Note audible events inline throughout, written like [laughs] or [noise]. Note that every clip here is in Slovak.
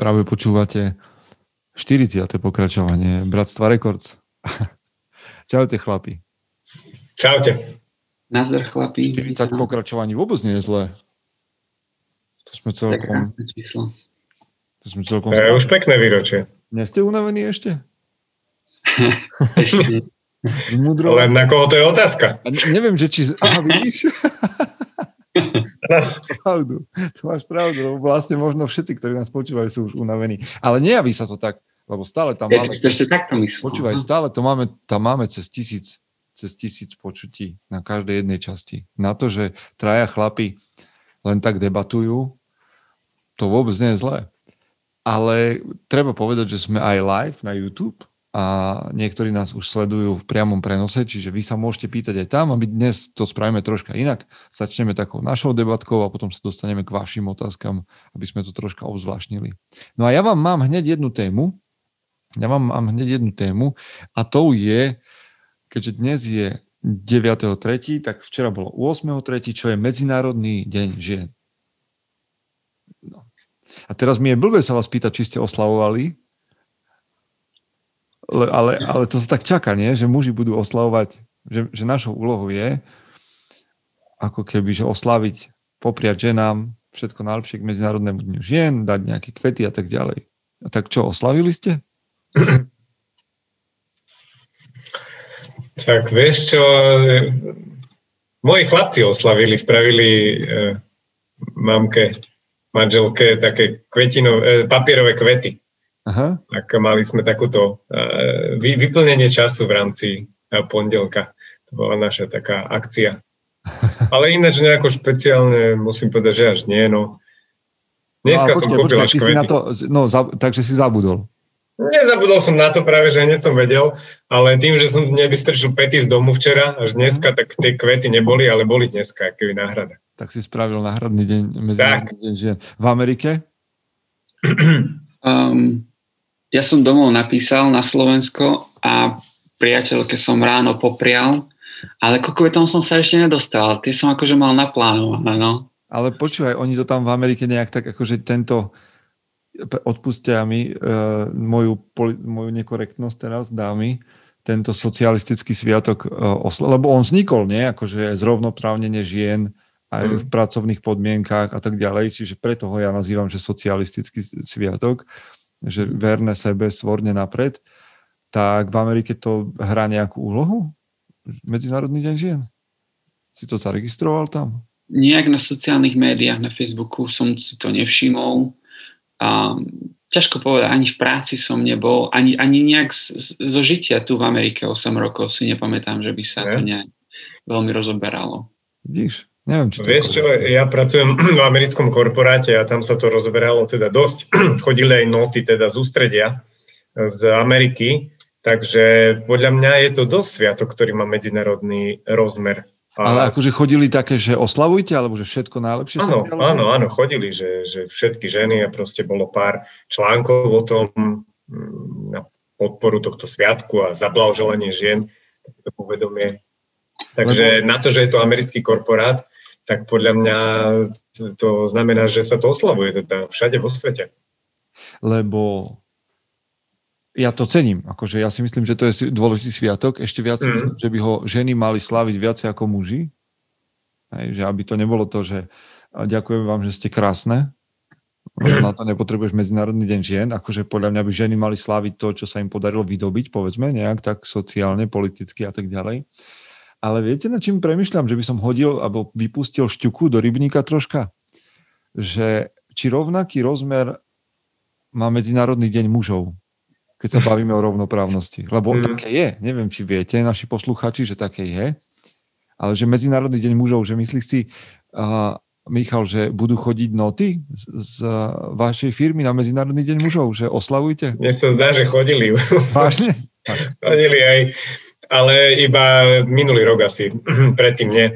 Práve počúvate 40. pokračovanie Bratstva Records. [laughs] Čaute chlapi. Čaute. Nazdar chlapi. 40 pokračovaní vôbec nie je zlé. To sme celkom... číslo. To sme celkom... To je už pekné výročie. Nie ste unavení ešte? [laughs] ešte [laughs] Mudro... Len na koho to je otázka. A neviem, že či... Aha, vidíš? Máš pravdu. To máš pravdu, lebo vlastne možno všetci, ktorí nás počúvajú, sú už unavení. Ale nejaví sa to tak, lebo stále tam ja máme... Ja ešte takto myslím. Počúvaj, stále to máme, tam máme cez tisíc, cez tisíc počutí na každej jednej časti. Na to, že traja chlapi len tak debatujú, to vôbec nie je zlé. Ale treba povedať, že sme aj live na YouTube a niektorí nás už sledujú v priamom prenose, čiže vy sa môžete pýtať aj tam a my dnes to spravíme troška inak. Začneme takou našou debatkou a potom sa dostaneme k vašim otázkam, aby sme to troška obzvláštnili. No a ja vám mám hneď jednu tému, ja vám mám hneď jednu tému a to je, keďže dnes je 9.3., tak včera bolo 8.3., čo je Medzinárodný deň žien. No. A teraz mi je blbé sa vás pýtať, či ste oslavovali ale, ale to sa tak čaká, nie? že muži budú oslavovať, že, že našou úlohou je ako keby, že oslaviť, popriať ženám všetko najlepšie k Medzinárodnému dňu žien, dať nejaké kvety a tak ďalej. A tak čo, oslavili ste? [clears throat] Tak vieš čo, moji chlapci oslavili, spravili e, mamke, manželke také kvetino, e, papierové kvety. Aha. Tak mali sme takúto uh, vy, vyplnenie času v rámci uh, pondelka. To bola naša taká akcia. [laughs] Ale ináč nejako špeciálne musím povedať, že až nie. No. Dneska no, som kúpil až Na to, no, za, takže si zabudol. Nezabudol som na to práve, že hneď som vedel, ale tým, že som nevystrčil pety z domu včera až dneska, tak tie kvety neboli, ale boli dneska, keby náhrada. Tak si spravil náhradný deň, medzinárodný deň žien. V Amerike? [clears throat] um, ja som domov napísal na Slovensko a priateľke som ráno poprial, ale ku kvetom som sa ešte nedostal. Tie som akože mal naplánované, no. Ale počúvaj, oni to tam v Amerike nejak tak akože tento odpustia mi uh, moju, poli, moju nekorektnosť teraz, dámy, tento socialistický sviatok, uh, osla- lebo on vznikol, nie? Akože zrovnoprávnenie žien aj mm. v pracovných podmienkách a tak ďalej, čiže preto ho ja nazývam, že socialistický sviatok že verné sebe, svorne napred, tak v Amerike to hrá nejakú úlohu? Medzinárodný deň žien? Si to zaregistroval tam? Nejak na sociálnych médiách, na Facebooku som si to nevšimol. A ťažko povedať, ani v práci som nebol, ani, ani nejak z, zo žitia tu v Amerike 8 rokov si nepamätám, že by sa ne? to nejak veľmi rozoberalo. Vidíš? Neviem, či Vieš čo, ja pracujem [clears throat] v americkom korporáte a tam sa to rozoberalo teda dosť. [clears throat] Chodili aj noty teda z ústredia z Ameriky, takže podľa mňa je to dosť sviatok, ktorý má medzinárodný rozmer. A... Ale akože chodili také, že oslavujte, alebo že všetko najlepšie áno, sa Áno, áno, chodili, že, že všetky ženy a proste bolo pár článkov o tom mm, na podporu tohto sviatku a zablahoželanie žien, to povedomie. Takže Lebo... na to, že je to americký korporát, tak podľa mňa to znamená, že sa to oslavuje teda všade vo svete. Lebo ja to cením, akože ja si myslím, že to je dôležitý sviatok, ešte viac mm. myslím, že by ho ženy mali slaviť viacej ako muži, Hej, že aby to nebolo to, že ďakujem vám, že ste krásne, na to nepotrebuješ Medzinárodný deň žien, akože podľa mňa by ženy mali sláviť to, čo sa im podarilo vydobiť, povedzme, nejak tak sociálne, politicky a tak ďalej. Ale viete, na čím premyšľam, že by som hodil alebo vypustil šťuku do rybníka troška? Že či rovnaký rozmer má Medzinárodný deň mužov, keď sa bavíme o rovnoprávnosti. Lebo mm. také je. Neviem, či viete, naši posluchači, že také je. Ale že Medzinárodný deň mužov, že myslíš si, uh, Michal, že budú chodiť noty z, z vašej firmy na Medzinárodný deň mužov, že oslavujte? Mne sa zdá, že chodili. Vážne? [laughs] chodili aj ale iba minulý rok asi, [clears throat] predtým nie.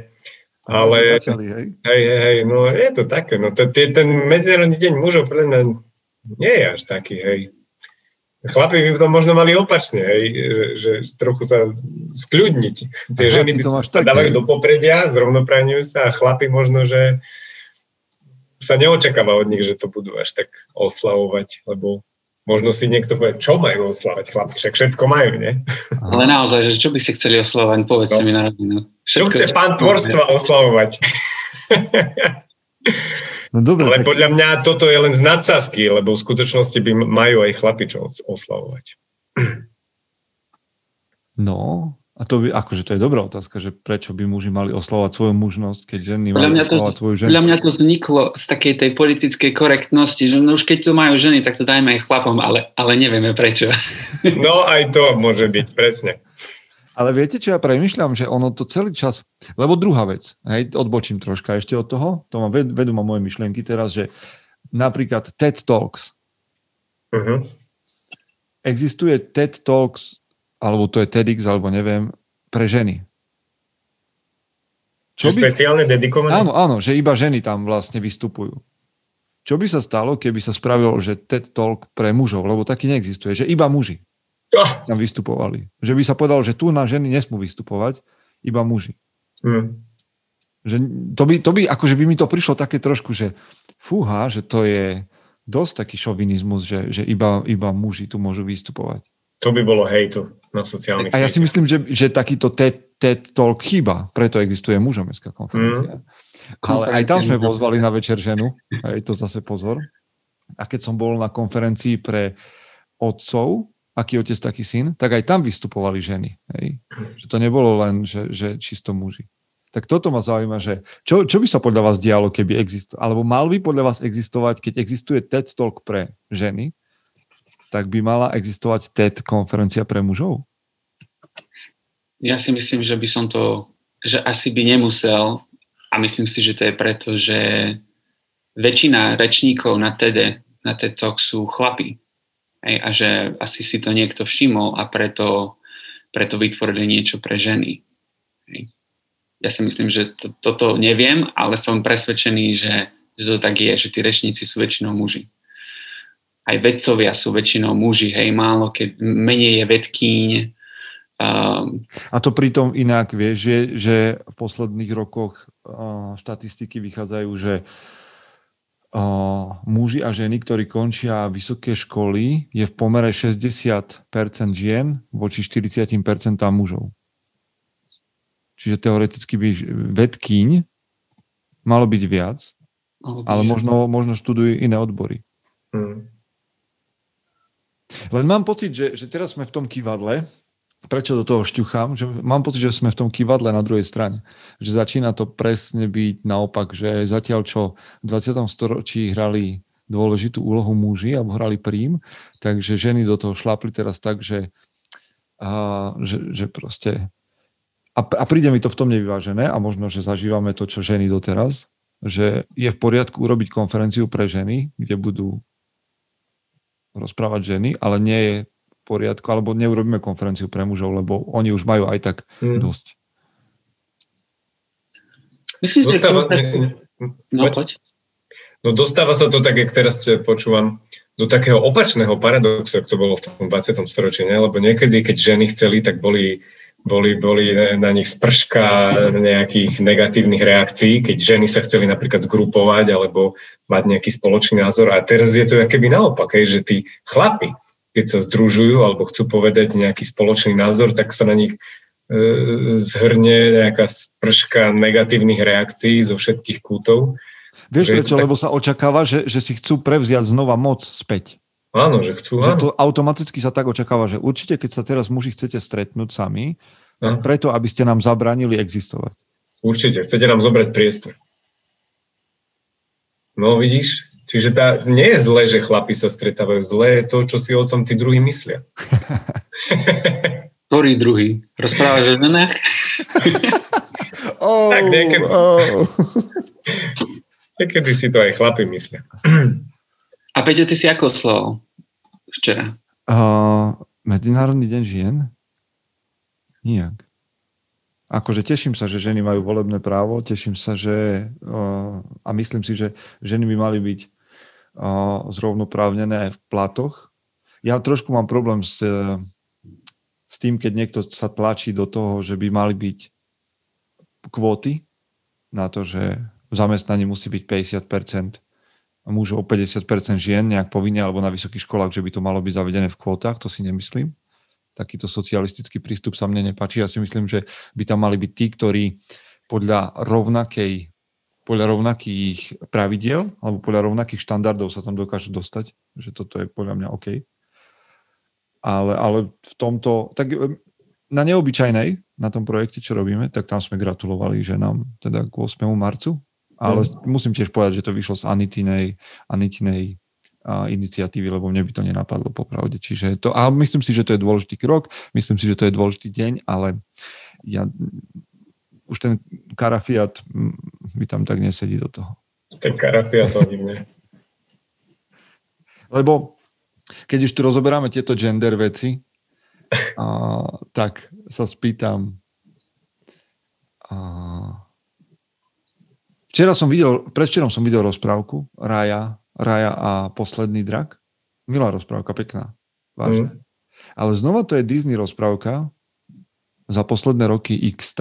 Ale, začali, hej? Hej, hej, no je to také, no to, ten Medzinárodný deň mužov pre mňa nie je až taký, hej. Chlapi by to možno mali opačne, hej, že trochu sa skľudniť. Tie ženy by sa dávajú do popredia, zrovnoprávňujú sa a chlapi možno, že sa neočakáva od nich, že to budú až tak oslavovať, lebo možno si niekto povie, čo majú oslavať chlapi, však všetko majú, nie? Ale naozaj, že čo by ste chceli oslavovať, povedzte no. mi na rodinu. Čo chce pán tvorstva oslavovať? No dobre, Ale tak... podľa mňa toto je len z nadsázky, lebo v skutočnosti by majú aj chlapi čo oslavovať. No, a to by, akože to je dobrá otázka, že prečo by muži mali oslovať svoju mužnosť, keď ženy mali oslovať svoju ženu. Podľa mňa to vzniklo z takej tej politickej korektnosti, že no už keď to majú ženy, tak to dajme aj chlapom, ale, ale nevieme prečo. [laughs] No aj to môže byť, presne. Ale viete, čo ja premyšľam, že ono to celý čas, lebo druhá vec, hej, odbočím troška ešte od toho, to ma vedú ma moje myšlienky teraz, že napríklad TED Talks. Uh-huh. Existuje TED Talks alebo to je TEDx, alebo neviem, pre ženy. Čo by... Špeciálne dedikované? Áno, áno, že iba ženy tam vlastne vystupujú. Čo by sa stalo, keby sa spravilo, že TED Talk pre mužov, lebo taký neexistuje, že iba muži oh. tam vystupovali. Že by sa povedalo, že tu na ženy nesmú vystupovať, iba muži. Hmm. Že to by, to by, akože by mi to prišlo také trošku, že fúha, že to je dosť taký šovinizmus, že, že iba, iba muži tu môžu vystupovať. To by bolo hejtu na sociálnych A ja si myslím, že, že takýto TED, TED Talk chýba, preto existuje mužomecká konferencia. Mm. Ale aj tam sme pozvali na večer ženu, aj to zase pozor. A keď som bol na konferencii pre otcov, aký otec, taký syn, tak aj tam vystupovali ženy. Hej. Že to nebolo len, že, že čisto muži. Tak toto ma zaujíma, že čo, čo by sa podľa vás dialo, keby existovalo, alebo mal by podľa vás existovať, keď existuje TED Talk pre ženy, tak by mala existovať TED konferencia pre mužov? Ja si myslím, že by som to, že asi by nemusel a myslím si, že to je preto, že väčšina rečníkov na TED, na TED Talk sú chlapí. Hej, a že asi si to niekto všimol a preto, preto vytvorili niečo pre ženy. Hej. Ja si myslím, že to, toto neviem, ale som presvedčený, že, že to tak je, že tí rečníci sú väčšinou muži aj vedcovia sú väčšinou muži, hej, málo keď menej je vedkýň. Um, a to pritom inak, vieš, že, že v posledných rokoch uh, štatistiky vychádzajú, že uh, muži a ženy, ktorí končia vysoké školy, je v pomere 60% žien voči 40% mužov. Čiže teoreticky by vedkyň malo byť viac, ale možno, možno študujú iné odbory. Hmm. Len mám pocit, že, že teraz sme v tom kývadle, prečo do toho šťuchám, že mám pocit, že sme v tom kývadle na druhej strane. Že začína to presne byť naopak, že zatiaľ čo v 20. storočí hrali dôležitú úlohu muži alebo hrali prím, takže ženy do toho šlápli teraz tak, že, a, že, že proste a, a príde mi to v tom nevyvážené a možno, že zažívame to, čo ženy doteraz, že je v poriadku urobiť konferenciu pre ženy, kde budú rozprávať ženy, ale nie je v poriadku, alebo neurobíme konferenciu pre mužov, lebo oni už majú aj tak mm. dosť. Myslím, že dostáva, no, poď. No dostáva sa to tak, jak teraz počúvam, do takého opačného paradoxu, ako to bolo v tom 20. storočí, ne? lebo niekedy, keď ženy chceli, tak boli, boli, boli na nich sprška nejakých negatívnych reakcií, keď ženy sa chceli napríklad zgrupovať alebo mať nejaký spoločný názor. A teraz je to keby naopak, hej, že tí chlapi, keď sa združujú alebo chcú povedať nejaký spoločný názor, tak sa na nich e, zhrne nejaká sprška negatívnych reakcií zo všetkých kútov Vieš prečo? Tak... Lebo sa očakáva, že, že si chcú prevziať znova moc späť. Áno, že chcú. Že to automaticky sa tak očakáva, že určite, keď sa teraz muži chcete stretnúť sami, tak preto, aby ste nám zabránili existovať. Určite, chcete nám zobrať priestor. No vidíš, čiže tá, nie je zlé, že chlapi sa stretávajú. Zlé je to, čo si o tom tí druhí myslia. [laughs] Ktorý druhý? Rozprávaš o ženách? [laughs] oh, tak niekedy. Oh. [laughs] Niekedy si to aj chlapi myslia. A Peťo, ty si ako slovo včera? Uh, Medzinárodný deň žien? Nijak. Akože teším sa, že ženy majú volebné právo, teším sa, že uh, a myslím si, že ženy by mali byť uh, zrovnoprávnené v platoch. Ja trošku mám problém s, s tým, keď niekto sa tlačí do toho, že by mali byť kvóty na to, že v zamestnaní musí byť 50% mužov 50% žien nejak povinne alebo na vysokých školách, že by to malo byť zavedené v kvótach, to si nemyslím. Takýto socialistický prístup sa mne nepáči. Ja si myslím, že by tam mali byť tí, ktorí podľa rovnakej podľa rovnakých pravidiel alebo podľa rovnakých štandardov sa tam dokážu dostať, že toto je podľa mňa OK. Ale, ale v tomto, tak na neobyčajnej, na tom projekte, čo robíme, tak tam sme gratulovali ženám teda k 8. marcu, ale mm. musím tiež povedať, že to vyšlo z Anitinej, Anitinej a iniciatívy, lebo mne by to nenapadlo popravde. Čiže to, a myslím si, že to je dôležitý krok, myslím si, že to je dôležitý deň, ale ja už ten karafiat mi tam tak nesedí do toho. Ten karafiat to nie. Lebo keď už tu rozoberáme tieto gender veci, a, tak sa spýtam. A, včera som videl, predvčerom som videl rozprávku Raja, Raja a posledný drak. Milá rozprávka, pekná. Vážne. Mm. Ale znova to je Disney rozprávka za posledné roky x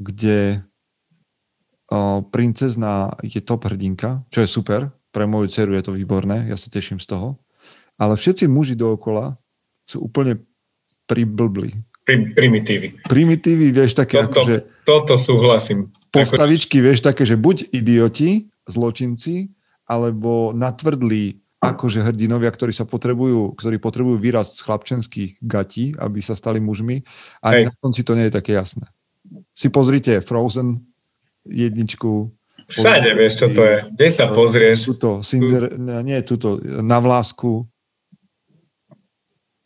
kde o, princezna je top hrdinka, čo je super, pre moju dceru je to výborné, ja sa teším z toho, ale všetci muži dookola sú úplne priblbli. Pri, primitívy. Primitívy, vieš, také toto, akože... Toto súhlasím. Postavičky, vieš, také, že buď idioti, zločinci, alebo natvrdlí akože hrdinovia, ktorí sa potrebujú, ktorí potrebujú výraz z chlapčenských gatí, aby sa stali mužmi. A Hej. na konci to nie je také jasné si pozrite Frozen jedničku. Všade vieš, čo to je. Kde sa pozrieš? Tuto, Cinder, nie, tuto, na vlásku.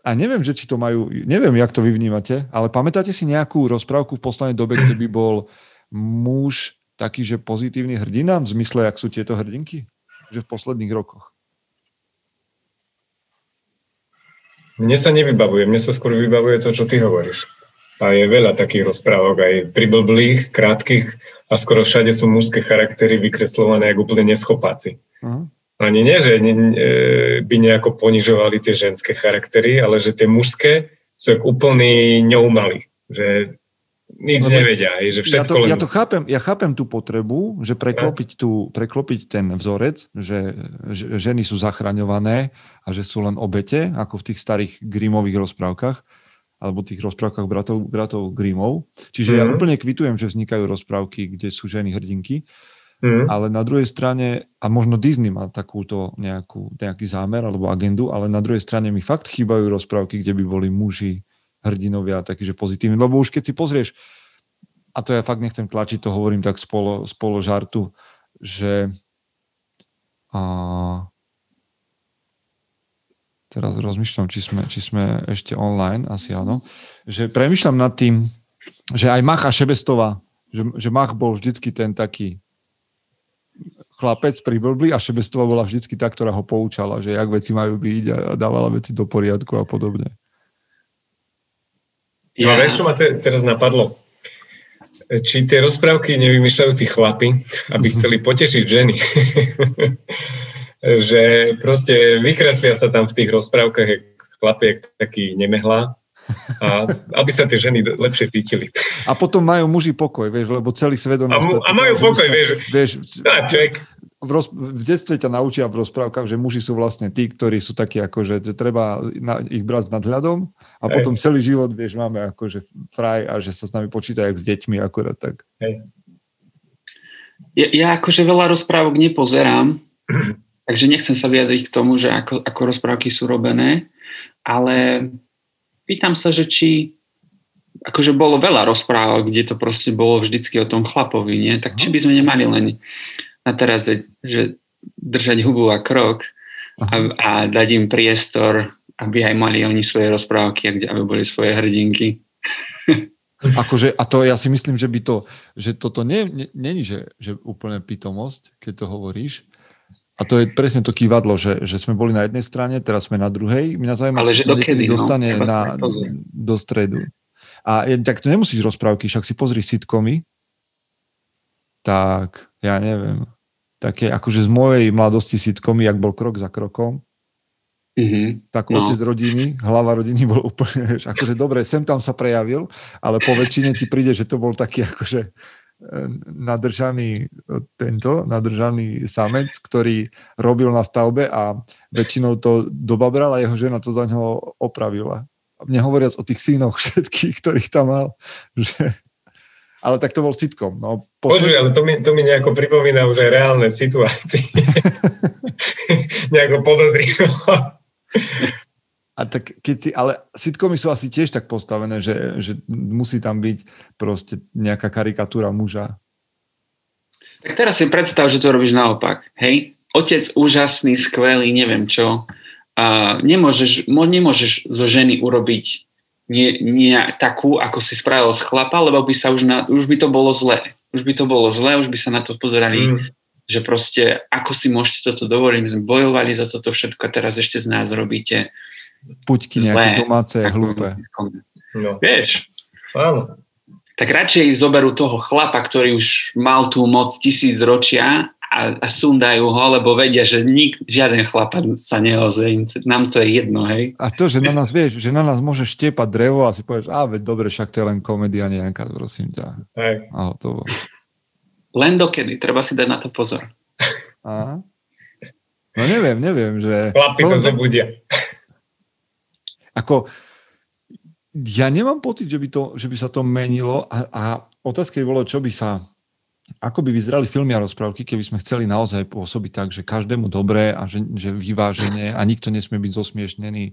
A neviem, že či to majú, neviem, jak to vy vnímate, ale pamätáte si nejakú rozprávku v poslednej dobe, kde by bol muž taký, že pozitívny hrdina, v zmysle, jak sú tieto hrdinky? Že v posledných rokoch. Mne sa nevybavuje, mne sa skôr vybavuje to, čo ty hovoríš. A je veľa takých rozprávok, aj priblblých, krátkých a skoro všade sú mužské charaktery vykreslované ako úplne neschopáci. Uh-huh. Ani nie, že ne, ne, by nejako ponižovali tie ženské charaktery, ale že tie mužské sú ako úplný neumali. Že nič Lebo nevedia. Že všetko ja, to, ja to chápem, ja chápem tú potrebu, že preklopiť, tú, preklopiť ten vzorec, že, že ženy sú zachraňované a že sú len obete, ako v tých starých Grimových rozprávkach alebo tých rozprávkach bratov, bratov Grimmov. Čiže mm-hmm. ja mhm. úplne kvitujem, že vznikajú rozprávky, kde sú ženy hrdinky, mm-hmm. ale na druhej strane, a možno Disney má takúto nejakú, nejaký zámer alebo agendu, ale na druhej strane mi fakt chýbajú rozprávky, kde by boli muži hrdinovia takí, že pozitívni. Lebo už keď si pozrieš, a to ja fakt nechcem tlačiť, to hovorím tak spolo, spolo žartu, že a, teraz rozmýšľam, či sme, či sme ešte online, asi áno, že premýšľam nad tým, že aj Mach a Šebestová, že, že Mach bol vždycky ten taký chlapec priblblý a Šebestová bola vždycky tá, ktorá ho poučala, že jak veci majú byť a dávala veci do poriadku a podobne. Ja. No vieš, čo ma te, teraz napadlo? Či tie rozprávky nevymýšľajú tí chlapi, aby [laughs] chceli potešiť ženy. [laughs] že proste vykreslia sa tam v tých rozprávkach chlapiek taký nemehla a aby sa tie ženy lepšie cítili. A potom majú muži pokoj, vieš, lebo celý svet A, a majú pokoj, vieš. vieš v, roz, v detstve ťa naučia v rozprávkach, že muži sú vlastne tí, ktorí sú takí ako, že treba na, ich brať nad hľadom a Hej. potom celý život, vieš, máme akože fraj a že sa s nami počítajú s deťmi akorát tak. Hej. Ja, ja akože veľa rozprávok nepozerám, [clears throat] Takže nechcem sa vyjadriť k tomu, že ako, ako rozprávky sú robené, ale pýtam sa, že či akože bolo veľa rozprávok, kde to proste bolo vždycky o tom chlapovi, nie? Tak či by sme nemali len na teraz, že držať hubu a krok a, a dať im priestor, aby aj mali oni svoje rozprávky, aby boli svoje hrdinky. [laughs] Akože, a to ja si myslím, že by to, že toto nie, nie, nie že, že úplne pitomosť, keď to hovoríš, a to je presne to kývadlo, že, že sme boli na jednej strane, teraz sme na druhej. Mňa zaujíma, Ale že dokedy, no? dostane na, do stredu. A tak to nemusíš rozprávky, však si pozri sitcomy, tak ja neviem, také akože z mojej mladosti sitcomy, jak bol krok za krokom, mm-hmm. tak no. otec rodiny, hlava rodiny bol úplne, [laughs] akože dobre, sem tam sa prejavil, ale po väčšine ti príde, že to bol taký akože nadržaný tento, nadržaný samec, ktorý robil na stavbe a väčšinou to dobabral a jeho žena to za neho opravila. Nehovoriac o tých synoch všetkých, ktorých tam mal. [laughs] Že... Ale tak to bol sitcom. No, posled... Počuj, ale to mi, to mi nejako pripomína už aj reálne situácie. [laughs] nejako podozrivo. A tak keď si, ale sitcomy sú asi tiež tak postavené, že, že musí tam byť proste nejaká karikatúra muža. Tak teraz si predstav, že to robíš naopak. Hej, otec úžasný, skvelý, neviem čo. A nemôžeš, nemôžeš zo ženy urobiť nie, nie takú, ako si spravil z chlapa, lebo by sa už, na, už by to bolo zlé. Už by to bolo zlé, už by sa na to pozerali, mm. že proste ako si môžete toto dovoliť, my sme bojovali za toto všetko a teraz ešte z nás robíte puťky nejaké domáce, hlúpe. No. Vieš? Áno. Tak radšej zoberú toho chlapa, ktorý už mal tú moc tisíc ročia a, a sundajú ho, lebo vedia, že nik, žiaden chlapa sa neoze. Nám to je jedno, hej. A to, že na nás, vieš, že na nás môže štiepať drevo a si povieš, a veď dobre, však to je len komédia nejaká, prosím ťa. Hej. A hotovo. Len dokedy, treba si dať na to pozor. Aha. No neviem, neviem, že... Chlapi sa zobudia ako ja nemám pocit, že by, to, že by sa to menilo a, a otázka by bolo, čo by sa, ako by vyzerali filmy a rozprávky, keby sme chceli naozaj pôsobiť tak, že každému dobré a že, že vyváženie a nikto nesmie byť zosmiešnený,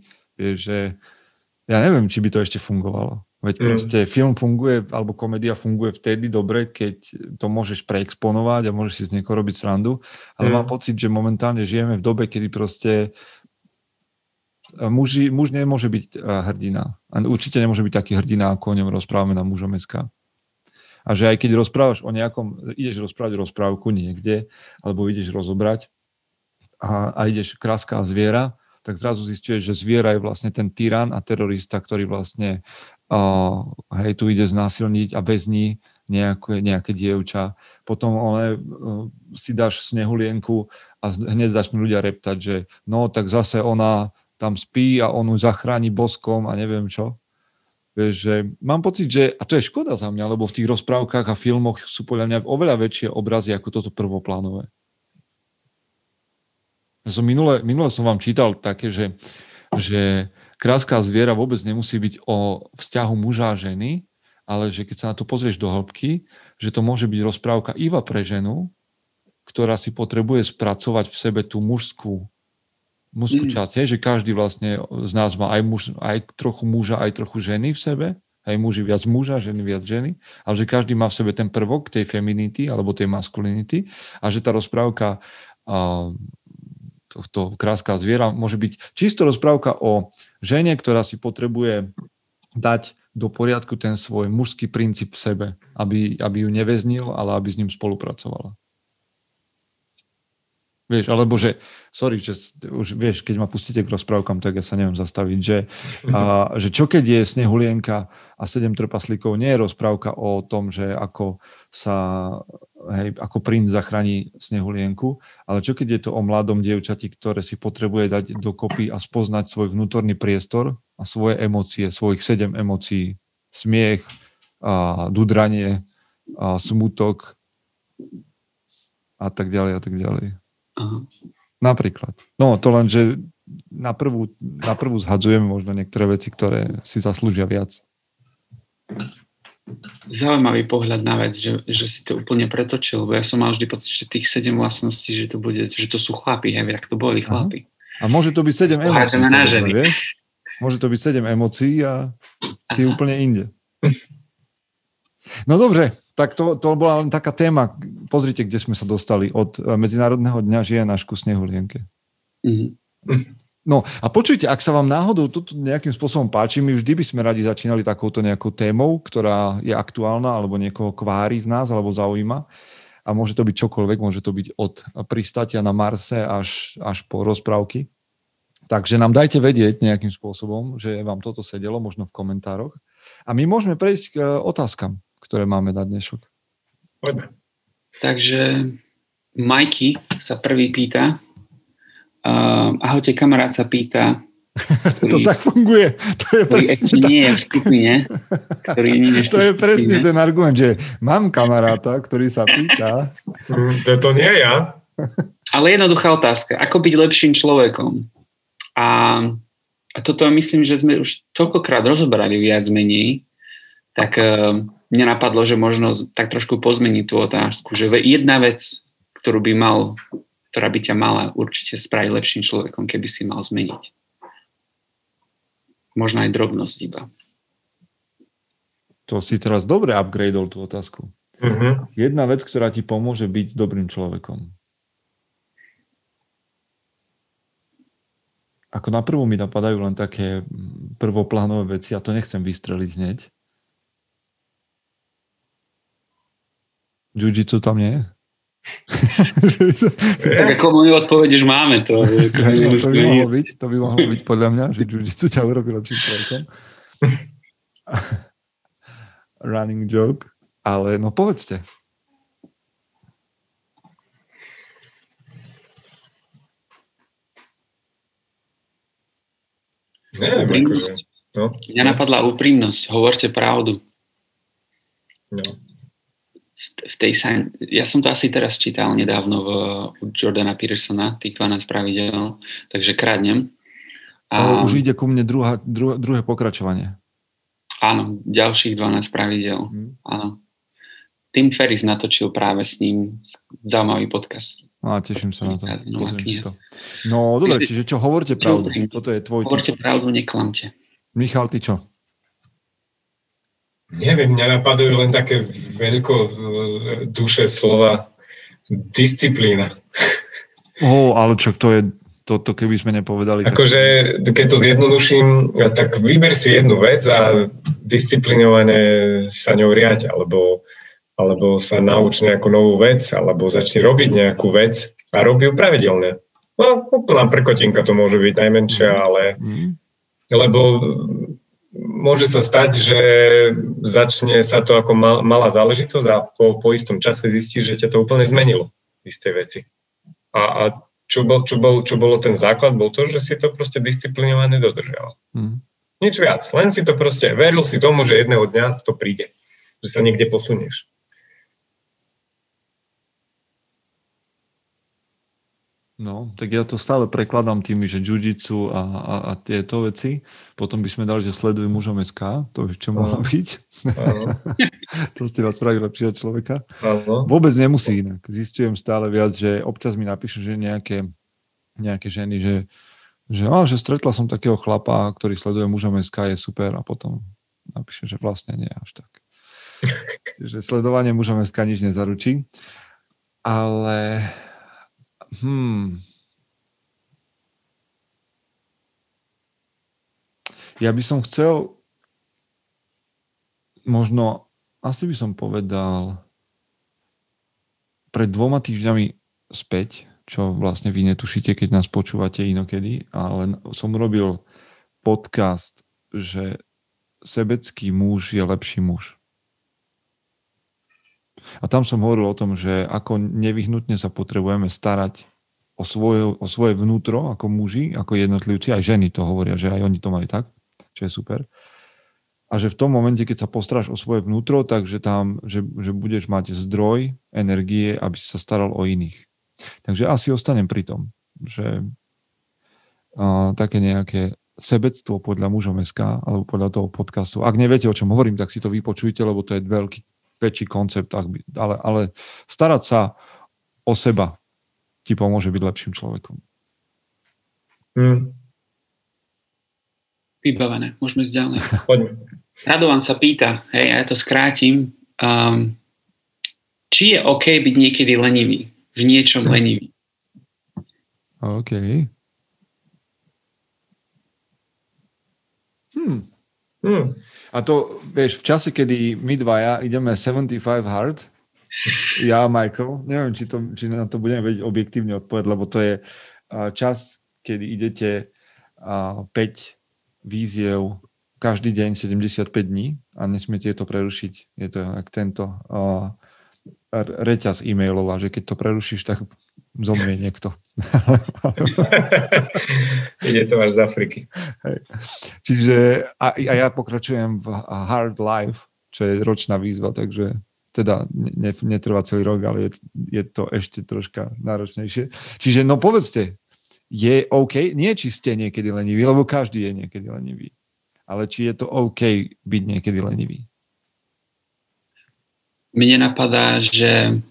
že ja neviem, či by to ešte fungovalo. Veď mm. proste film funguje, alebo komédia funguje vtedy dobre, keď to môžeš preexponovať a môžeš si z niekoho robiť srandu, ale mm. mám pocit, že momentálne žijeme v dobe, kedy proste muži, muž nemôže byť eh, hrdina. A určite nemôže byť taký hrdina, ako o ňom rozprávame na mužom A že aj keď rozprávaš o nejakom, ideš rozprávať rozprávku niekde, alebo ideš rozobrať a, a ideš kráská zviera, tak zrazu zistuješ, že zviera je vlastne ten tyran a terorista, ktorý vlastne uh, hej, tu ide znásilniť a väzní nejaké, nejaké dievča. Potom one, uh, si dáš snehulienku a hneď začnú ľudia reptať, že no tak zase ona tam spí a on ju zachráni boskom a neviem čo. Vieš, že mám pocit, že, a to je škoda za mňa, lebo v tých rozprávkach a filmoch sú podľa mňa oveľa väčšie obrazy ako toto prvoplánové. Som minule, minule som vám čítal také, že, že kráská zviera vôbec nemusí byť o vzťahu muža a ženy, ale že keď sa na to pozrieš do hĺbky, že to môže byť rozprávka iba pre ženu, ktorá si potrebuje spracovať v sebe tú mužskú mužskú mm. časť, hej, že každý vlastne z nás má aj, muž, aj trochu muža, aj trochu ženy v sebe, aj muži viac muža, ženy viac ženy, ale že každý má v sebe ten prvok tej feminity alebo tej maskulinity a že tá rozprávka uh, tohto kráská zviera môže byť čisto rozprávka o žene, ktorá si potrebuje dať do poriadku ten svoj mužský princíp v sebe, aby, aby ju neväznil, ale aby s ním spolupracovala. Vieš, alebo že, sorry, že už vieš, keď ma pustíte k rozprávkam, tak ja sa neviem zastaviť, že, a, že čo keď je Snehulienka a sedem trpaslíkov, nie je rozprávka o tom, že ako sa, hej, ako princ zachráni Snehulienku, ale čo keď je to o mladom dievčati, ktoré si potrebuje dať dokopy a spoznať svoj vnútorný priestor a svoje emócie, svojich sedem emócií, smiech, a dudranie, a smutok a tak ďalej a tak ďalej. Aha. Napríklad. No to len, že na prvú, na prvú zhadzujeme možno niektoré veci, ktoré si zaslúžia viac. Zaujímavý pohľad na vec, že, že si to úplne pretočil, bo ja som mal vždy pocit, že tých sedem vlastností, že to, bude, že to sú chlapi, hej, jak to boli chlapi. A môže to byť sedem emócií. Môže to byť sedem emócií a si Aha. úplne inde. [laughs] No dobre, tak to, to bola len taká téma. Pozrite, kde sme sa dostali od eh, Medzinárodného dňa žije na šku snehulienke. Mm-hmm. No a počujte, ak sa vám náhodou toto nejakým spôsobom páči, my vždy by sme radi začínali takouto nejakou témou, ktorá je aktuálna, alebo niekoho kvári z nás, alebo zaujíma. A môže to byť čokoľvek, môže to byť od pristatia na Marse až, až po rozprávky. Takže nám dajte vedieť nejakým spôsobom, že vám toto sedelo, možno v komentároch. A my môžeme prejsť k eh, otázkam ktoré máme na dnešok. Poďme. Takže Majky sa prvý pýta. Uh, ahojte, kamarát sa pýta, [laughs] Ktorý, to tak funguje. To je presne ešte nie je v skupine. Ktorý nie je [laughs] to je presne ten argument, že mám kamaráta, ktorý sa pýta. Mm, to, to nie ja. Ale jednoduchá otázka. Ako byť lepším človekom? A, a toto myslím, že sme už toľkokrát rozoberali viac menej, tak uh, mne napadlo, že možno tak trošku pozmeniť tú otázku, že jedna vec, ktorú by mal, ktorá by ťa mala určite spraviť lepším človekom, keby si mal zmeniť možno aj drobnosť iba. To si teraz dobre upgradeol tú otázku. Uh-huh. Jedna vec, ktorá ti pomôže byť dobrým človekom. Ako na prvú mi napadajú len také prvoplánové veci a to nechcem vystreliť hneď. Jiu-jitsu tam nie je? [laughs] tak ako moju odpoveď už máme to. No, [laughs] to, by mohlo byť, to by mohlo byť podľa mňa, že jiu-jitsu ťa urobí lepším človekom. [laughs] Running joke. Ale no povedzte. Neviem, akože, no. Mňa napadla úprimnosť. Hovorte pravdu. No v tej sign, ja som to asi teraz čítal nedávno v, u Jordana Petersona, tých 12 pravidel, takže krádnem. A, už ide ku mne druhá, dru, druhé pokračovanie. Áno, ďalších 12 pravidel. Hmm. Áno. Tim Ferris natočil práve s ním zaujímavý podcast. No, a teším sa na to. No, to. no dobre, čiže čo, hovorte pravdu. Toto je tvoj Hovorte typ. pravdu, neklamte. Michal, ty čo? Neviem, mňa napadajú len také veľko e, duše slova disciplína. Oh, ale čo to je, toto keby sme nepovedali. Akože, tak... keď to zjednoduším, tak vyber si jednu vec a disciplinovane sa ňou riať, alebo, alebo sa nauč nejakú novú vec, alebo začni robiť nejakú vec a robí ju pravidelne. No, úplná prkotinka to môže byť najmenšia, ale mm. lebo môže sa stať, že začne sa to ako mal, malá záležitosť a po, po istom čase zistíš, že ťa to úplne zmenilo isté veci. A, a čo, bol, čo, bol, čo bolo ten základ, bol to, že si to proste disciplinované dodržiaval. Hmm. Nič viac, len si to proste, veril si tomu, že jedného dňa to príde, že sa niekde posunieš. No, tak ja to stále prekladám tými, že jiu-jitsu a, a, a tieto veci. Potom by sme dali, že sleduj mužom SK, to by čo mohlo byť. [laughs] to ste vás spravili lepšieho človeka. Aha. Vôbec nemusí inak. Zistujem stále viac, že občas mi napíšu, že nejaké, nejaké ženy, že, že, á, že stretla som takého chlapa, ktorý sleduje mužom SK, je super a potom napíše, že vlastne nie až tak. [laughs] Čiže sledovanie mužom SK nič nezaručí. Ale Hmm. Ja by som chcel možno, asi by som povedal pred dvoma týždňami späť, čo vlastne vy netušíte, keď nás počúvate inokedy, ale som robil podcast, že sebecký muž je lepší muž. A tam som hovoril o tom, že ako nevyhnutne sa potrebujeme starať o svoje, o svoje vnútro ako muži, ako jednotlivci, aj ženy to hovoria, že aj oni to majú tak, čo je super. A že v tom momente, keď sa postráš o svoje vnútro, takže tam, že, že budeš mať zdroj energie, aby si sa staral o iných. Takže asi ostanem pri tom, že a, také nejaké sebectvo podľa mužom SK alebo podľa toho podcastu. Ak neviete, o čom hovorím, tak si to vypočujte, lebo to je veľký väčší koncept, ale, ale starať sa o seba ti pomôže byť lepším človekom. Hmm. Vybavené, môžeme ísť ďalej. [laughs] Radovan sa pýta, hej, ja to skrátim, um, či je OK byť niekedy lenivý, v niečom lenivý. OK. Hmm. Hmm. A to, vieš, v čase, kedy my dvaja ideme 75 hard, ja a Michael, neviem, či, to, či na to budeme vedieť objektívne odpovedať, lebo to je čas, kedy idete 5 víziev každý deň 75 dní a nesmiete to prerušiť. Je to ak tento reťaz e-mailov a že keď to prerušíš, tak zomrie niekto. [laughs] Ide to až z Afriky. Hej. Čiže a, a ja pokračujem v Hard Life, čo je ročná výzva, takže teda ne, netrvá celý rok, ale je, je to ešte troška náročnejšie. Čiže no povedzte, je OK, nie či ste niekedy leniví, lebo každý je niekedy lenivý, ale či je to OK byť niekedy lenivý? Mne napadá, že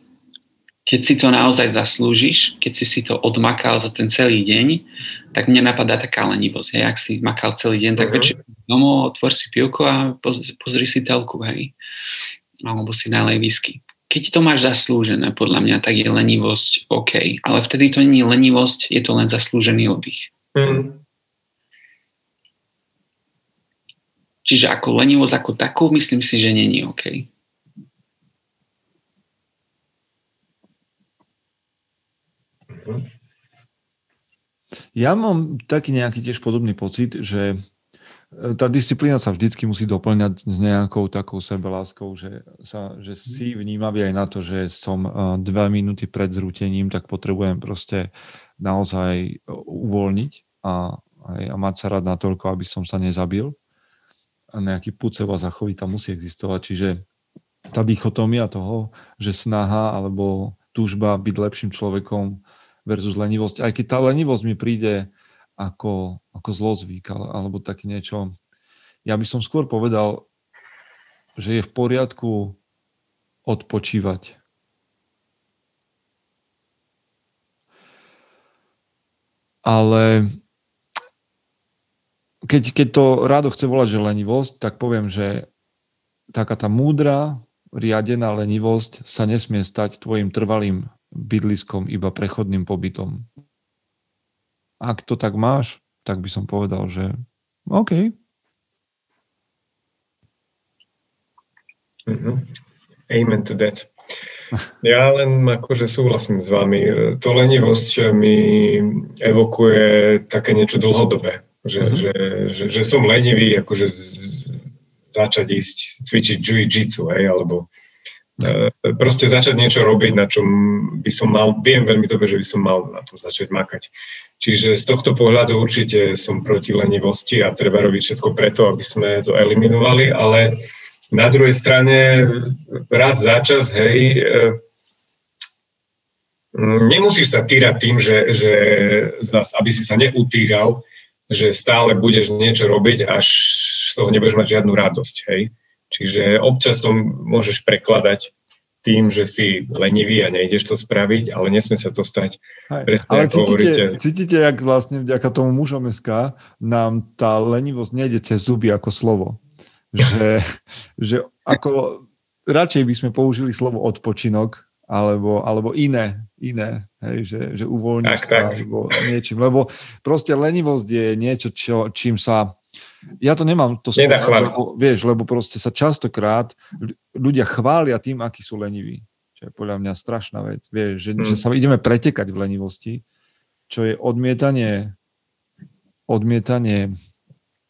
keď si to naozaj zaslúžiš, keď si si to odmakal za ten celý deň, tak mne napadá taká lenivosť. Hej. Ak si makal celý deň, tak uh-huh. večer domov, otvor si pivko a pozri si telku, hej. Alebo si nalej whisky. Keď to máš zaslúžené, podľa mňa, tak je lenivosť OK. Ale vtedy to nie je lenivosť, je to len zaslúžený oddych. Uh-huh. Čiže ako lenivosť ako takú, myslím si, že není OK. Ja mám taký nejaký tiež podobný pocit, že e, tá disciplína sa vždycky musí doplňať s nejakou takou sebeláskou, že, sa, že si vnímavý aj na to, že som e, dve minúty pred zrútením, tak potrebujem proste naozaj e, uvoľniť a, a mať sa rád natoľko, aby som sa nezabil. A nejaký púd seba zachovy tam musí existovať. Čiže tá dichotomia toho, že snaha alebo túžba byť lepším človekom versus lenivosť. Aj keď tá lenivosť mi príde ako, ako zlozvyk alebo také niečo. Ja by som skôr povedal, že je v poriadku odpočívať. Ale keď, keď to rádo chce volať, že lenivosť, tak poviem, že taká tá múdra, riadená lenivosť sa nesmie stať tvojim trvalým bydliskom, iba prechodným pobytom. Ak to tak máš, tak by som povedal, že OK. Mm-hmm. Amen to that. Ja len akože súhlasím s vami. To lenivosť mi evokuje také niečo dlhodobé. Že, mm-hmm. že, že, že som lenivý, akože začať ísť cvičiť jiu-jitsu, hej, alebo proste začať niečo robiť, na čom by som mal, viem veľmi dobre, že by som mal na tom začať makať. Čiže z tohto pohľadu určite som proti lenivosti a treba robiť všetko preto, aby sme to eliminovali, ale na druhej strane raz za čas, hej, e, nemusíš sa týrať tým, že, že aby si sa neutýral, že stále budeš niečo robiť, až z toho nebudeš mať žiadnu radosť, hej. Čiže občas to môžeš prekladať tým, že si lenivý a nejdeš to spraviť, ale nesmie sa to stať. Aj, presne, ale cítite, hovoríte. cítite, jak vlastne vďaka tomu mužom SK nám tá lenivosť nejde cez zuby ako slovo. [laughs] Že, že ako radšej by sme použili slovo odpočinok alebo, alebo iné, iné, hej, že, že uvoľniť tak, sa tak. alebo niečím. Lebo proste lenivosť je niečo, čo, čím sa ja to nemám to skôr, lebo, vieš, lebo proste sa častokrát ľudia chvália tým, akí sú leniví. Čo je podľa mňa strašná vec. Vieš, že, hmm. že sa ideme pretekať v lenivosti, čo je odmietanie odmietanie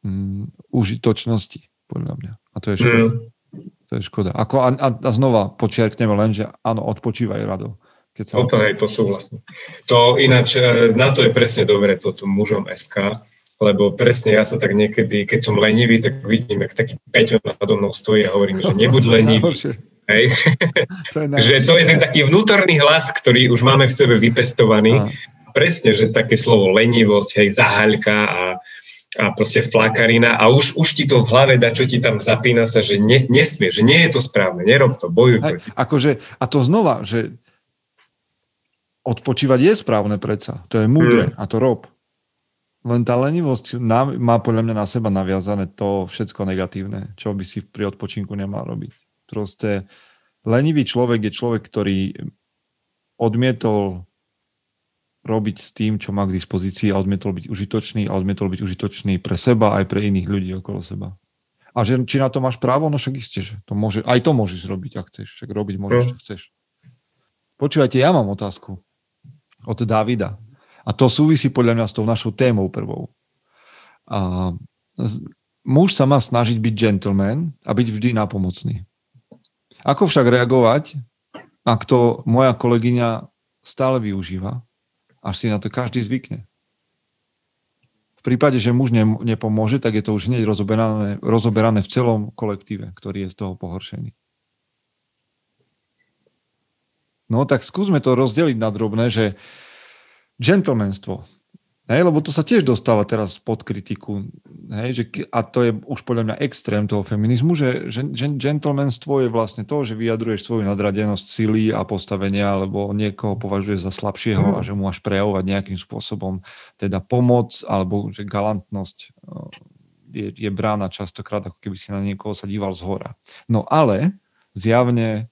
mm, užitočnosti, podľa mňa. A to je škoda. Hmm. To je škoda. Ako, a, a znova počiarkneme len, že áno, odpočívaj rado. Keď sa... Toto, hej, to súhlasím. To ináč, e, na to je presne dobre toto mužom SK, lebo presne ja sa tak niekedy, keď som lenivý, tak vidím, jak taký Peťo nado mnou stojí a hovorím, že nebuď [laughs] lenivý. Hej. To [laughs] že to je ten taký vnútorný hlas, ktorý už máme v sebe vypestovaný. A. Presne, že také slovo lenivosť, hej, zahaľka a, a proste flakarina a už, už ti to v hlave dá, čo ti tam zapína sa, že ne, nesmie, že nie je to správne, nerob to, bojuj proti. Akože, a to znova, že odpočívať je správne predsa, to je múdre hmm. a to rob. Len tá lenivosť má podľa mňa na seba naviazané to všetko negatívne, čo by si pri odpočinku nemal robiť. Proste lenivý človek je človek, ktorý odmietol robiť s tým, čo má k dispozícii a odmietol byť užitočný a odmietol byť užitočný pre seba aj pre iných ľudí okolo seba. A že či na to máš právo, no však isté, že to môže, aj to môžeš robiť, ak chceš. Však robiť môžeš, čo chceš. Počúvajte, ja mám otázku od Davida. A to súvisí podľa mňa s tou našou témou prvou. A muž sa má snažiť byť gentleman a byť vždy napomocný. Ako však reagovať, ak to moja kolegyňa stále využíva, až si na to každý zvykne. V prípade, že muž ne, nepomôže, tak je to už hneď rozoberané, rozoberané v celom kolektíve, ktorý je z toho pohoršený. No tak skúsme to rozdeliť na drobné, že gentlemanstvo, hej, lebo to sa tiež dostáva teraz pod kritiku, hej, že, a to je už podľa mňa extrém toho feminizmu, že, že, že gentlemanstvo je vlastne to, že vyjadruješ svoju nadradenosť sily a postavenia, alebo niekoho považuješ za slabšieho a že mu máš prejavovať nejakým spôsobom teda pomoc, alebo že galantnosť eh, je, je brána častokrát, ako keby si na niekoho sa díval z hora. No ale zjavne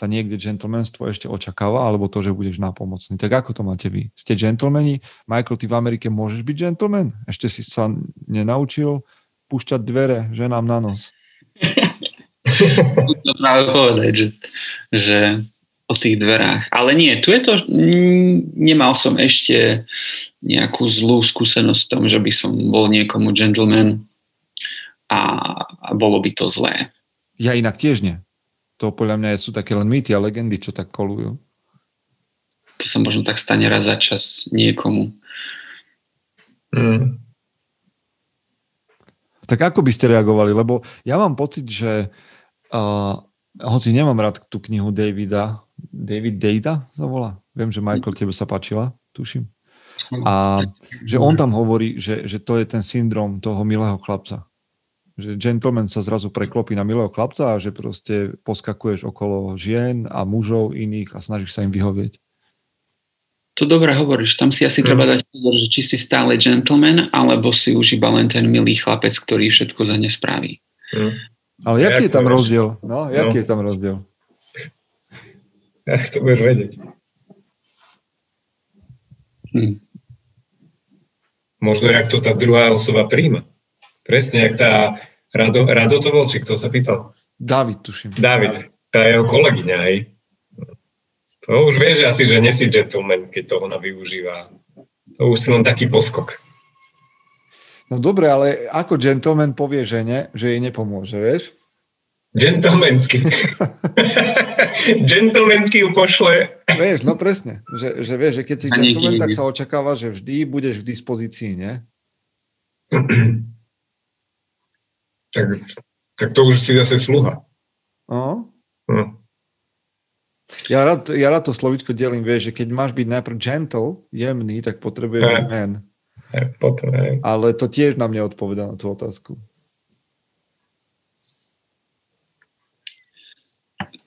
sa niekde gentlemanstvo ešte očakáva, alebo to, že budeš nápomocný. Tak ako to máte vy? Ste gentlemani? Michael, ty v Amerike môžeš byť gentleman? Ešte si sa nenaučil púšťať dvere ženám na nos? [laughs] to práve povedať, že, že o tých dverách. Ale nie, tu je to, nemal som ešte nejakú zlú skúsenosť v tom, že by som bol niekomu gentleman a, a bolo by to zlé. Ja inak tiež nie to podľa mňa sú také len mýty a legendy, čo tak kolujú. To sa možno tak stane raz za čas niekomu. Mm. Tak ako by ste reagovali? Lebo ja mám pocit, že uh, hoci nemám rád tú knihu Davida, David Data sa volá. Viem, že Michael, tebe sa páčila, tuším. A že on tam hovorí, že, že to je ten syndrom toho milého chlapca že gentleman sa zrazu preklopí na milého chlapca a že proste poskakuješ okolo žien a mužov iných a snažíš sa im vyhovieť. To dobre hovoríš, tam si asi treba dať pozor, že či si stále gentleman, alebo si už iba len ten milý chlapec, ktorý všetko za ne spraví. Mm. Ale jaký je tam rozdiel? No, jaký no. je tam rozdiel? Jak to budeš vedieť? Hm. Možno, jak to tá druhá osoba príjma. Presne, jak tá Rado, Rado to bol, či kto sa pýtal? David, tuším. David, tá jeho kolegyňa, hej. To už vieš asi, že nesi gentleman, keď to ona využíva. To už si len taký poskok. No dobre, ale ako gentleman povie žene, že jej nepomôže, vieš? Gentlemansky. [laughs] Gentlemansky ju pošle. Vieš, no presne. Že, že vieš, že keď si gentleman, tak sa očakáva, že vždy budeš v dispozícii, nie? [clears throat] tak, tak to už si zase sluha. No. Hm. Ja rád, ja rád to slovičko delím, vieš, že keď máš byť najprv gentle, jemný, tak potrebuješ byť man. potom, Ale to tiež na mňa odpoveda na tú otázku.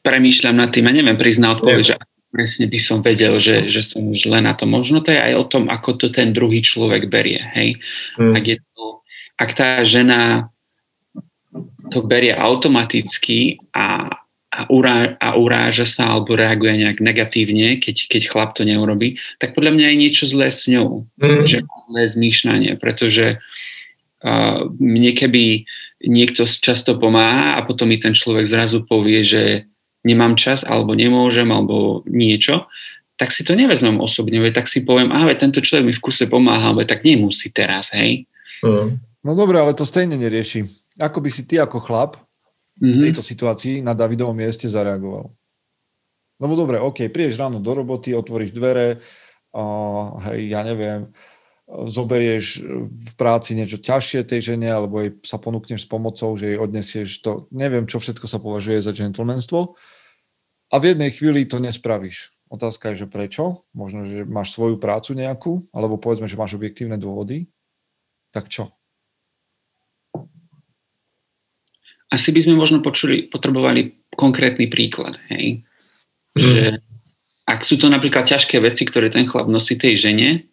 Premýšľam nad tým a neviem priznať odpoveď, že presne by som vedel, že, že som už len na to. Možno to je aj o tom, ako to ten druhý človek berie. Hej? Hmm. Ak, je to, ak tá žena to berie automaticky a, a, urá, a uráža sa alebo reaguje nejak negatívne, keď, keď chlap to neurobi, tak podľa mňa je niečo zlé s ňou. Mm. Že má zlé zmýšľanie, pretože uh, mne keby niekto často pomáha a potom mi ten človek zrazu povie, že nemám čas alebo nemôžem alebo niečo, tak si to nevezmem osobne, veď tak si poviem, a tento človek mi v kuse pomáha, veď tak nemusí teraz, hej. Mm. No dobre, ale to stejne nerieši ako by si ty ako chlap mm-hmm. v mhm. tejto situácii na Davidovom mieste zareagoval? Lebo dobre, OK, prídeš ráno do roboty, otvoríš dvere, uh, hej, ja neviem, zoberieš v práci niečo ťažšie tej žene, alebo jej sa ponúkneš s pomocou, že jej odnesieš to, neviem, čo všetko sa považuje za gentlemanstvo a v jednej chvíli to nespravíš. Otázka je, že prečo? Možno, že máš svoju prácu nejakú, alebo povedzme, že máš objektívne dôvody. Tak čo? Asi by sme možno počuli, potrebovali konkrétny príklad. Hej? Mm. Že ak sú to napríklad ťažké veci, ktoré ten chlap nosí tej žene,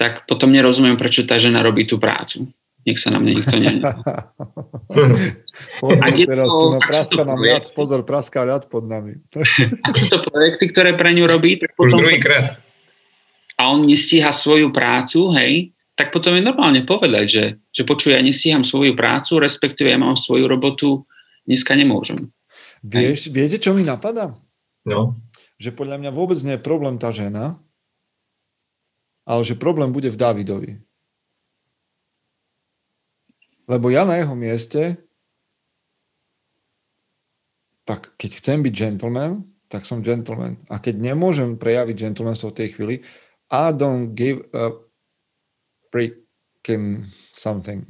tak potom nerozumiem, prečo tá žena robí tú prácu. Nech sa na mne nikto pozor, teraz to, tu na praska nám ľad, pozor, praská ľad pod nami. ak sú to projekty, ktoré pre ňu robí, tak potom... Už druhýkrát. A on nestíha svoju prácu, hej, tak potom je normálne povedať, že, že počuj, ja nestíham svoju prácu, respektíve ja mám svoju robotu, dneska nemôžem. Vieš, viete, čo mi napadá? No. Že podľa mňa vôbec nie je problém tá žena, ale že problém bude v Davidovi. Lebo ja na jeho mieste, tak keď chcem byť gentleman, tak som gentleman. A keď nemôžem prejaviť gentlemanstvo v tej chvíli, I don't give a freaking something.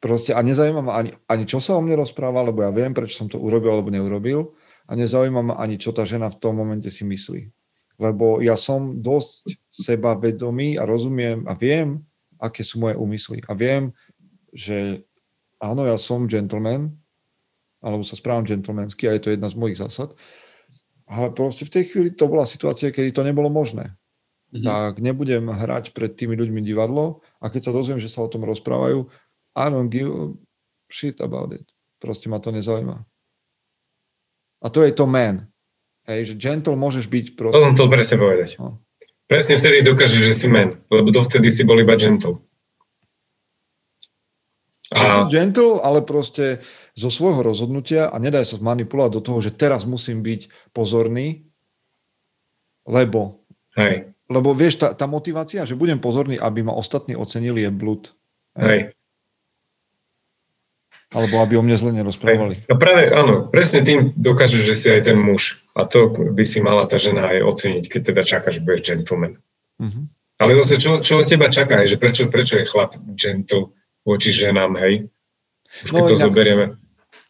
Proste a nezaujíma ma ani, ani čo sa o mne rozpráva, lebo ja viem, prečo som to urobil alebo neurobil a nezaujíma ma ani čo tá žena v tom momente si myslí. Lebo ja som dosť sebavedomý a rozumiem a viem, aké sú moje úmysly. A viem, že áno, ja som gentleman, alebo sa správam gentlemansky a je to jedna z mojich zásad, ale proste v tej chvíli to bola situácia, kedy to nebolo možné. Mm-hmm. Tak nebudem hrať pred tými ľuďmi divadlo a keď sa dozviem, že sa o tom rozprávajú, I don't give a shit about it. Proste ma to nezaujíma. A to je to man. Hej, že gentle môžeš byť proste... To som chcel presne povedať. No. Presne vtedy dokážeš, že si man, lebo dovtedy si bol iba gentle. A... Gentle, ale proste zo svojho rozhodnutia a nedaj sa zmanipulovať do toho, že teraz musím byť pozorný, lebo... Hej. Lebo vieš, tá, tá motivácia, že budem pozorný, aby ma ostatní ocenili, je blud. Hej. Alebo aby o mne zle nerozprávali. No práve, áno, presne tým dokážeš, že si aj ten muž. A to by si mala tá žena aj oceniť, keď teda čakáš, že budeš gentleman. Uh-huh. Ale zase, čo, čo od teba čaká, že prečo, prečo je chlap gentle voči ženám, hej? Už keď no, to inak, zoberieme.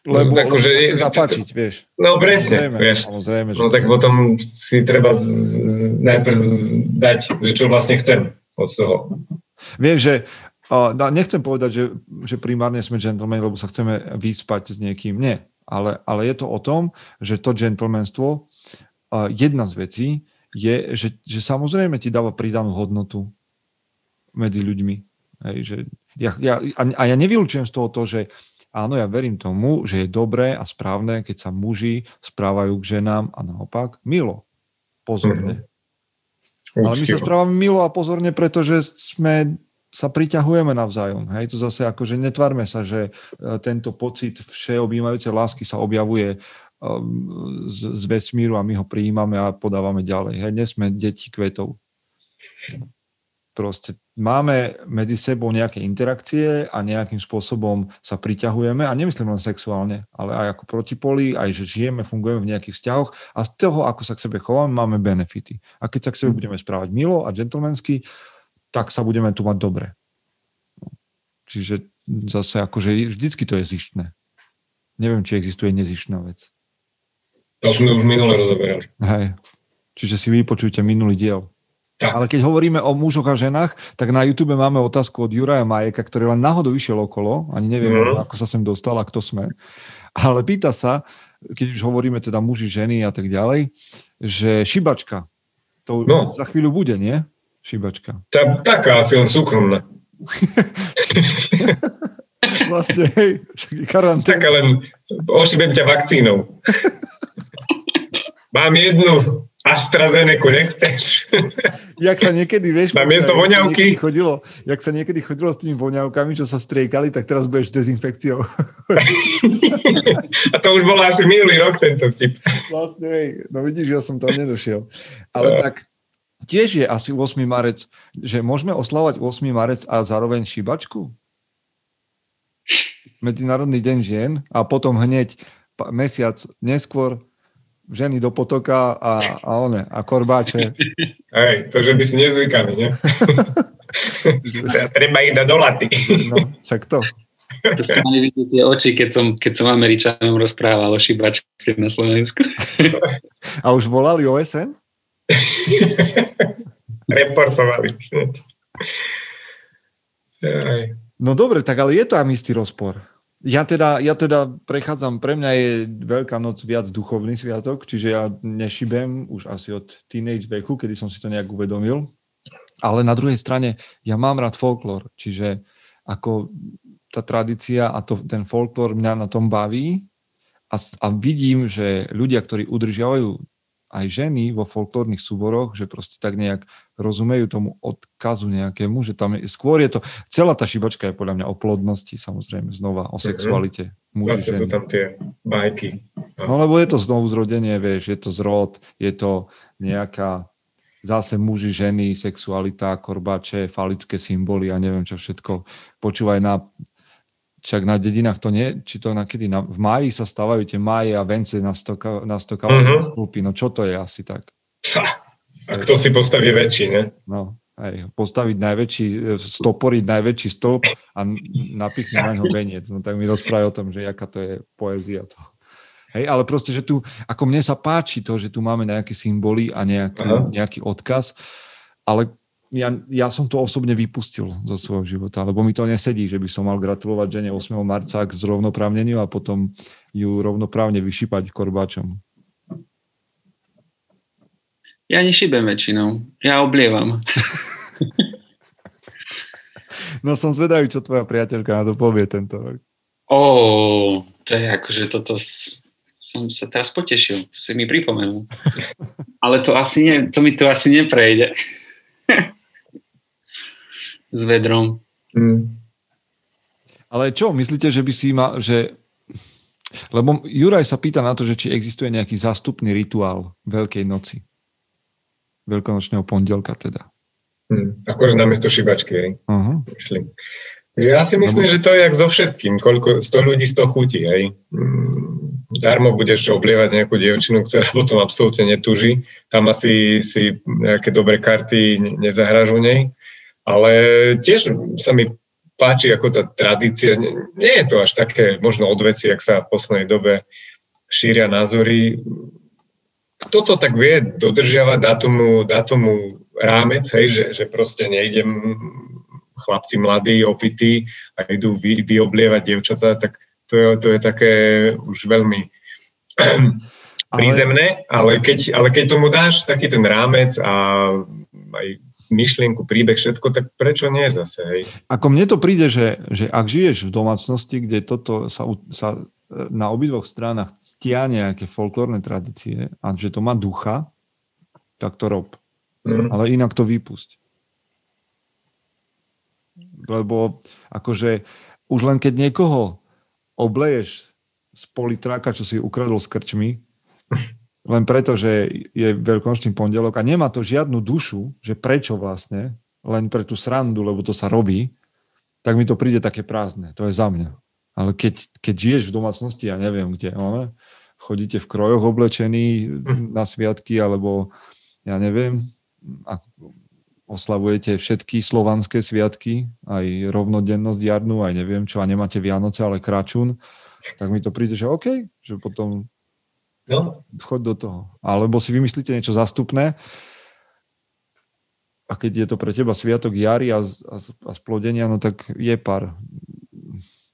Lebo, no, tak, lebo že, chce zapáčiť, vieš. No presne, samozrejme, vieš. Samozrejme, no tak potom si treba z, z, najprv dať, že čo vlastne chcem od toho. Viem, že Uh, nechcem povedať, že, že primárne sme gentlemen, lebo sa chceme vyspať s niekým. Nie. Ale, ale je to o tom, že to gentlemanstvo, uh, jedna z vecí je, že, že samozrejme ti dáva pridanú hodnotu medzi ľuďmi. Hej, že ja, ja, a ja nevylučujem z toho to, že áno, ja verím tomu, že je dobré a správne, keď sa muži správajú k ženám a naopak milo, pozorne. Mm-hmm. Ale my sa správame milo a pozorne, pretože sme sa priťahujeme navzájom. Hej, to zase akože netvárme sa, že e, tento pocit všeobjímajúcej lásky sa objavuje um, z, z vesmíru a my ho prijímame a podávame ďalej. Hej, nie sme deti kvetov. Proste máme medzi sebou nejaké interakcie a nejakým spôsobom sa priťahujeme a nemyslím len sexuálne, ale aj ako protipolí, aj že žijeme, fungujeme v nejakých vzťahoch a z toho, ako sa k sebe chováme, máme benefity. A keď sa k sebe mhm. budeme správať milo a gentlemansky, tak sa budeme tu mať dobre. Čiže zase akože vždycky to je zištné. Neviem, či existuje nezištná vec. To sme už minule rozoberali. Hej. Čiže si vypočujte minulý diel. Tak. Ale keď hovoríme o mužoch a ženách, tak na YouTube máme otázku od Juraja Majeka, ktorý len náhodou vyšiel okolo, ani neviem, mm. ako sa sem dostal a kto sme. Ale pýta sa, keď už hovoríme teda muži, ženy a tak ďalej, že šibačka, to no. za chvíľu bude, nie? Šibačka. Tá, taká asi len súkromná. [laughs] vlastne, hej, karanténa. Taká len ošibem ťa vakcínou. [laughs] Mám jednu AstraZeneca, nechceš? [laughs] jak sa niekedy, vieš, na miesto voňavky. Chodilo, jak sa niekedy chodilo s tými voňavkami, čo sa striekali, tak teraz budeš dezinfekciou. [laughs] A to už bolo asi minulý rok tento vtip. Vlastne, hej, no vidíš, ja som tam nedošiel. Ale tak, tiež je asi 8. marec, že môžeme oslavať 8. marec a zároveň šibačku? Medzinárodný deň žien a potom hneď mesiac neskôr ženy do potoka a, a one, a korbáče. [laughs] Hej, to, že by si nezvykali, nie? [laughs] Treba ich dať do laty. no, však to. To ste mali vidieť tie oči, keď som, keď som Američanom rozprával o šibačke na Slovensku. A už volali OSN? [laughs] Reportovali. No dobre, tak ale je to istý rozpor. Ja teda, ja teda prechádzam, pre mňa je Veľká noc viac duchovný sviatok, čiže ja nešibem už asi od teenage veku, kedy som si to nejak uvedomil. Ale na druhej strane ja mám rád folklór, čiže ako tá tradícia a to, ten folklór mňa na tom baví a, a vidím, že ľudia, ktorí udržiavajú aj ženy vo folklórnych súboroch, že proste tak nejak rozumejú tomu odkazu nejakému, že tam je, skôr je to, celá tá šibačka je podľa mňa o plodnosti, samozrejme, znova, o mhm. sexualite. Mm-hmm. Zase ženy. sú tam tie bajky. No lebo je to znovu zrodenie, vieš, je to zrod, je to nejaká zase muži, ženy, sexualita, korbače, falické symboly a neviem čo všetko. Počúvaj na však na dedinách to nie, či to na kedy, na, v máji sa stávajú tie máje a vence na stoka, na stoka uh-huh. stĺpy, no čo to je asi tak? A kto si postaví väčší, ne? No, aj, postaviť najväčší, stoporiť najväčší stĺp a napichne na ňo veniec. No tak mi rozprávaj o tom, že aká to je poézia to. Hej, ale proste, že tu, ako mne sa páči to, že tu máme nejaké symboly a nejaký, nejaký odkaz, ale ja, ja som to osobne vypustil zo svojho života, lebo mi to nesedí, že by som mal gratulovať žene 8. marca k zrovnoprávneniu a potom ju rovnoprávne vyšípať korbáčom. Ja nešibem väčšinou, ja oblievam. [laughs] no som zvedavý, čo tvoja priateľka na to povie tento rok. Ó, to je akože toto som sa teraz potešil, to si mi pripomenul. [laughs] Ale to asi nie, to mi to asi neprejde. [laughs] S vedrom. Mm. Ale čo, myslíte, že by si mal, že... Lebo Juraj sa pýta na to, že či existuje nejaký zástupný rituál Veľkej noci. Veľkonočného pondelka teda. Hmm, akorát namiesto šibačky, hej. Uh-huh. Myslím. Ja si myslím, Lebo... že to je jak so všetkým. Koľko, 100 ľudí, 100 chutí, hej. Hmm, darmo budeš oblievať nejakú dievčinu, ktorá [laughs] potom absolútne netúži. Tam asi si nejaké dobré karty nezahražu nej. Ale tiež sa mi páči ako tá tradícia. Nie je to až také možno odveci, ak sa v poslednej dobe šíria názory. Kto to tak vie dodržiavať, dátumu, dátumu rámec, hej, že, že proste nejdem chlapci mladí, opití a idú vy, vyoblievať dievčatá, tak to je, to je také už veľmi [clears throat] prízemné, ale keď, ale keď tomu dáš taký ten rámec a aj myšlienku, príbeh, všetko, tak prečo nie zase? Hej? Ako mne to príde, že, že ak žiješ v domácnosti, kde toto sa, sa na obidvoch stranách stia nejaké folklórne tradície a že to má ducha, tak to rob. Mm. Ale inak to vypusť. Lebo akože už len keď niekoho obleješ z politráka, čo si ukradol s krčmi, [laughs] len preto, že je veľkonočný pondelok a nemá to žiadnu dušu, že prečo vlastne, len pre tú srandu, lebo to sa robí, tak mi to príde také prázdne. To je za mňa. Ale keď, keď žiješ v domácnosti, ja neviem kde, ale chodíte v krojoch oblečení na sviatky, alebo ja neviem, oslavujete všetky slovanské sviatky, aj rovnodennosť jarnú, aj neviem čo, a nemáte Vianoce, ale kračún, tak mi to príde, že OK, že potom no. do toho. Alebo si vymyslíte niečo zastupné a keď je to pre teba sviatok jary a, a, a splodenia, no tak je pár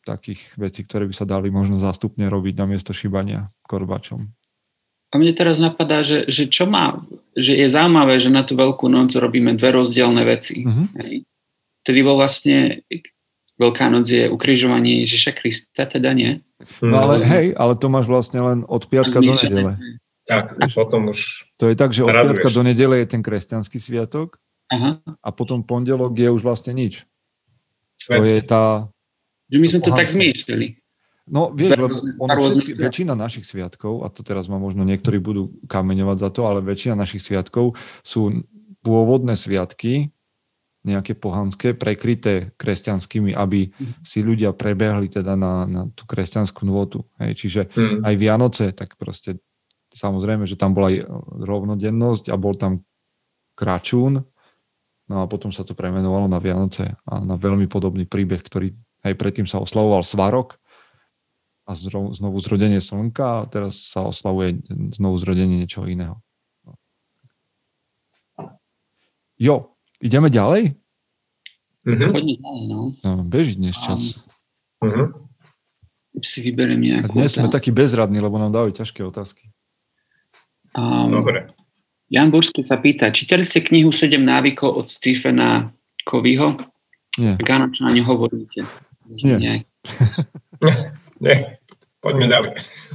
takých vecí, ktoré by sa dali možno zástupne robiť na miesto šibania korbačom. A mne teraz napadá, že, že čo má, že je zaujímavé, že na tú veľkú noc robíme dve rozdielne veci. Uh-huh. Hej. Tedy bol vlastne Veľká noc je ukrižovanie Ježiša Krista, teda nie? No ale hej, ale to máš vlastne len od piatka do nedele. Tak, a potom už To je tak, že od raduješ. piatka do nedele je ten kresťanský sviatok Aha. a potom pondelok je už vlastne nič. Svet. To je tá... Že my sme to tak zmýšľali. No, vieš, lebo ono všetky, väčšina našich sviatkov, a to teraz ma možno niektorí budú kameňovať za to, ale väčšina našich sviatkov sú pôvodné sviatky, nejaké pohanské, prekryté kresťanskými, aby mhm. si ľudia prebehli teda na, na tú kresťanskú nôtu. Hej. Čiže hmm. aj Vianoce, tak proste samozrejme, že tam bola aj rovnodennosť a bol tam kračún, no a potom sa to premenovalo na Vianoce a na veľmi podobný príbeh, ktorý aj predtým sa oslavoval Svarok a znovu zrodenie slnka a teraz sa oslavuje znovu zrodenie niečoho iného. Jo, Ideme ďalej? Mm-hmm. Poďme ďalej, no. no. Beží dnes čas. Mm-hmm. Si vyberiem nejakú. A dnes sme takí bezradní, lebo nám dávajú ťažké otázky. Um, Dobre. Jan Bursky sa pýta, čítali ste knihu 7 návykov od Stephena Kovyho? Nie. Tak áno, čo na ňu hovoríte? Nie. Nie. [laughs] Nie. Poďme ďalej.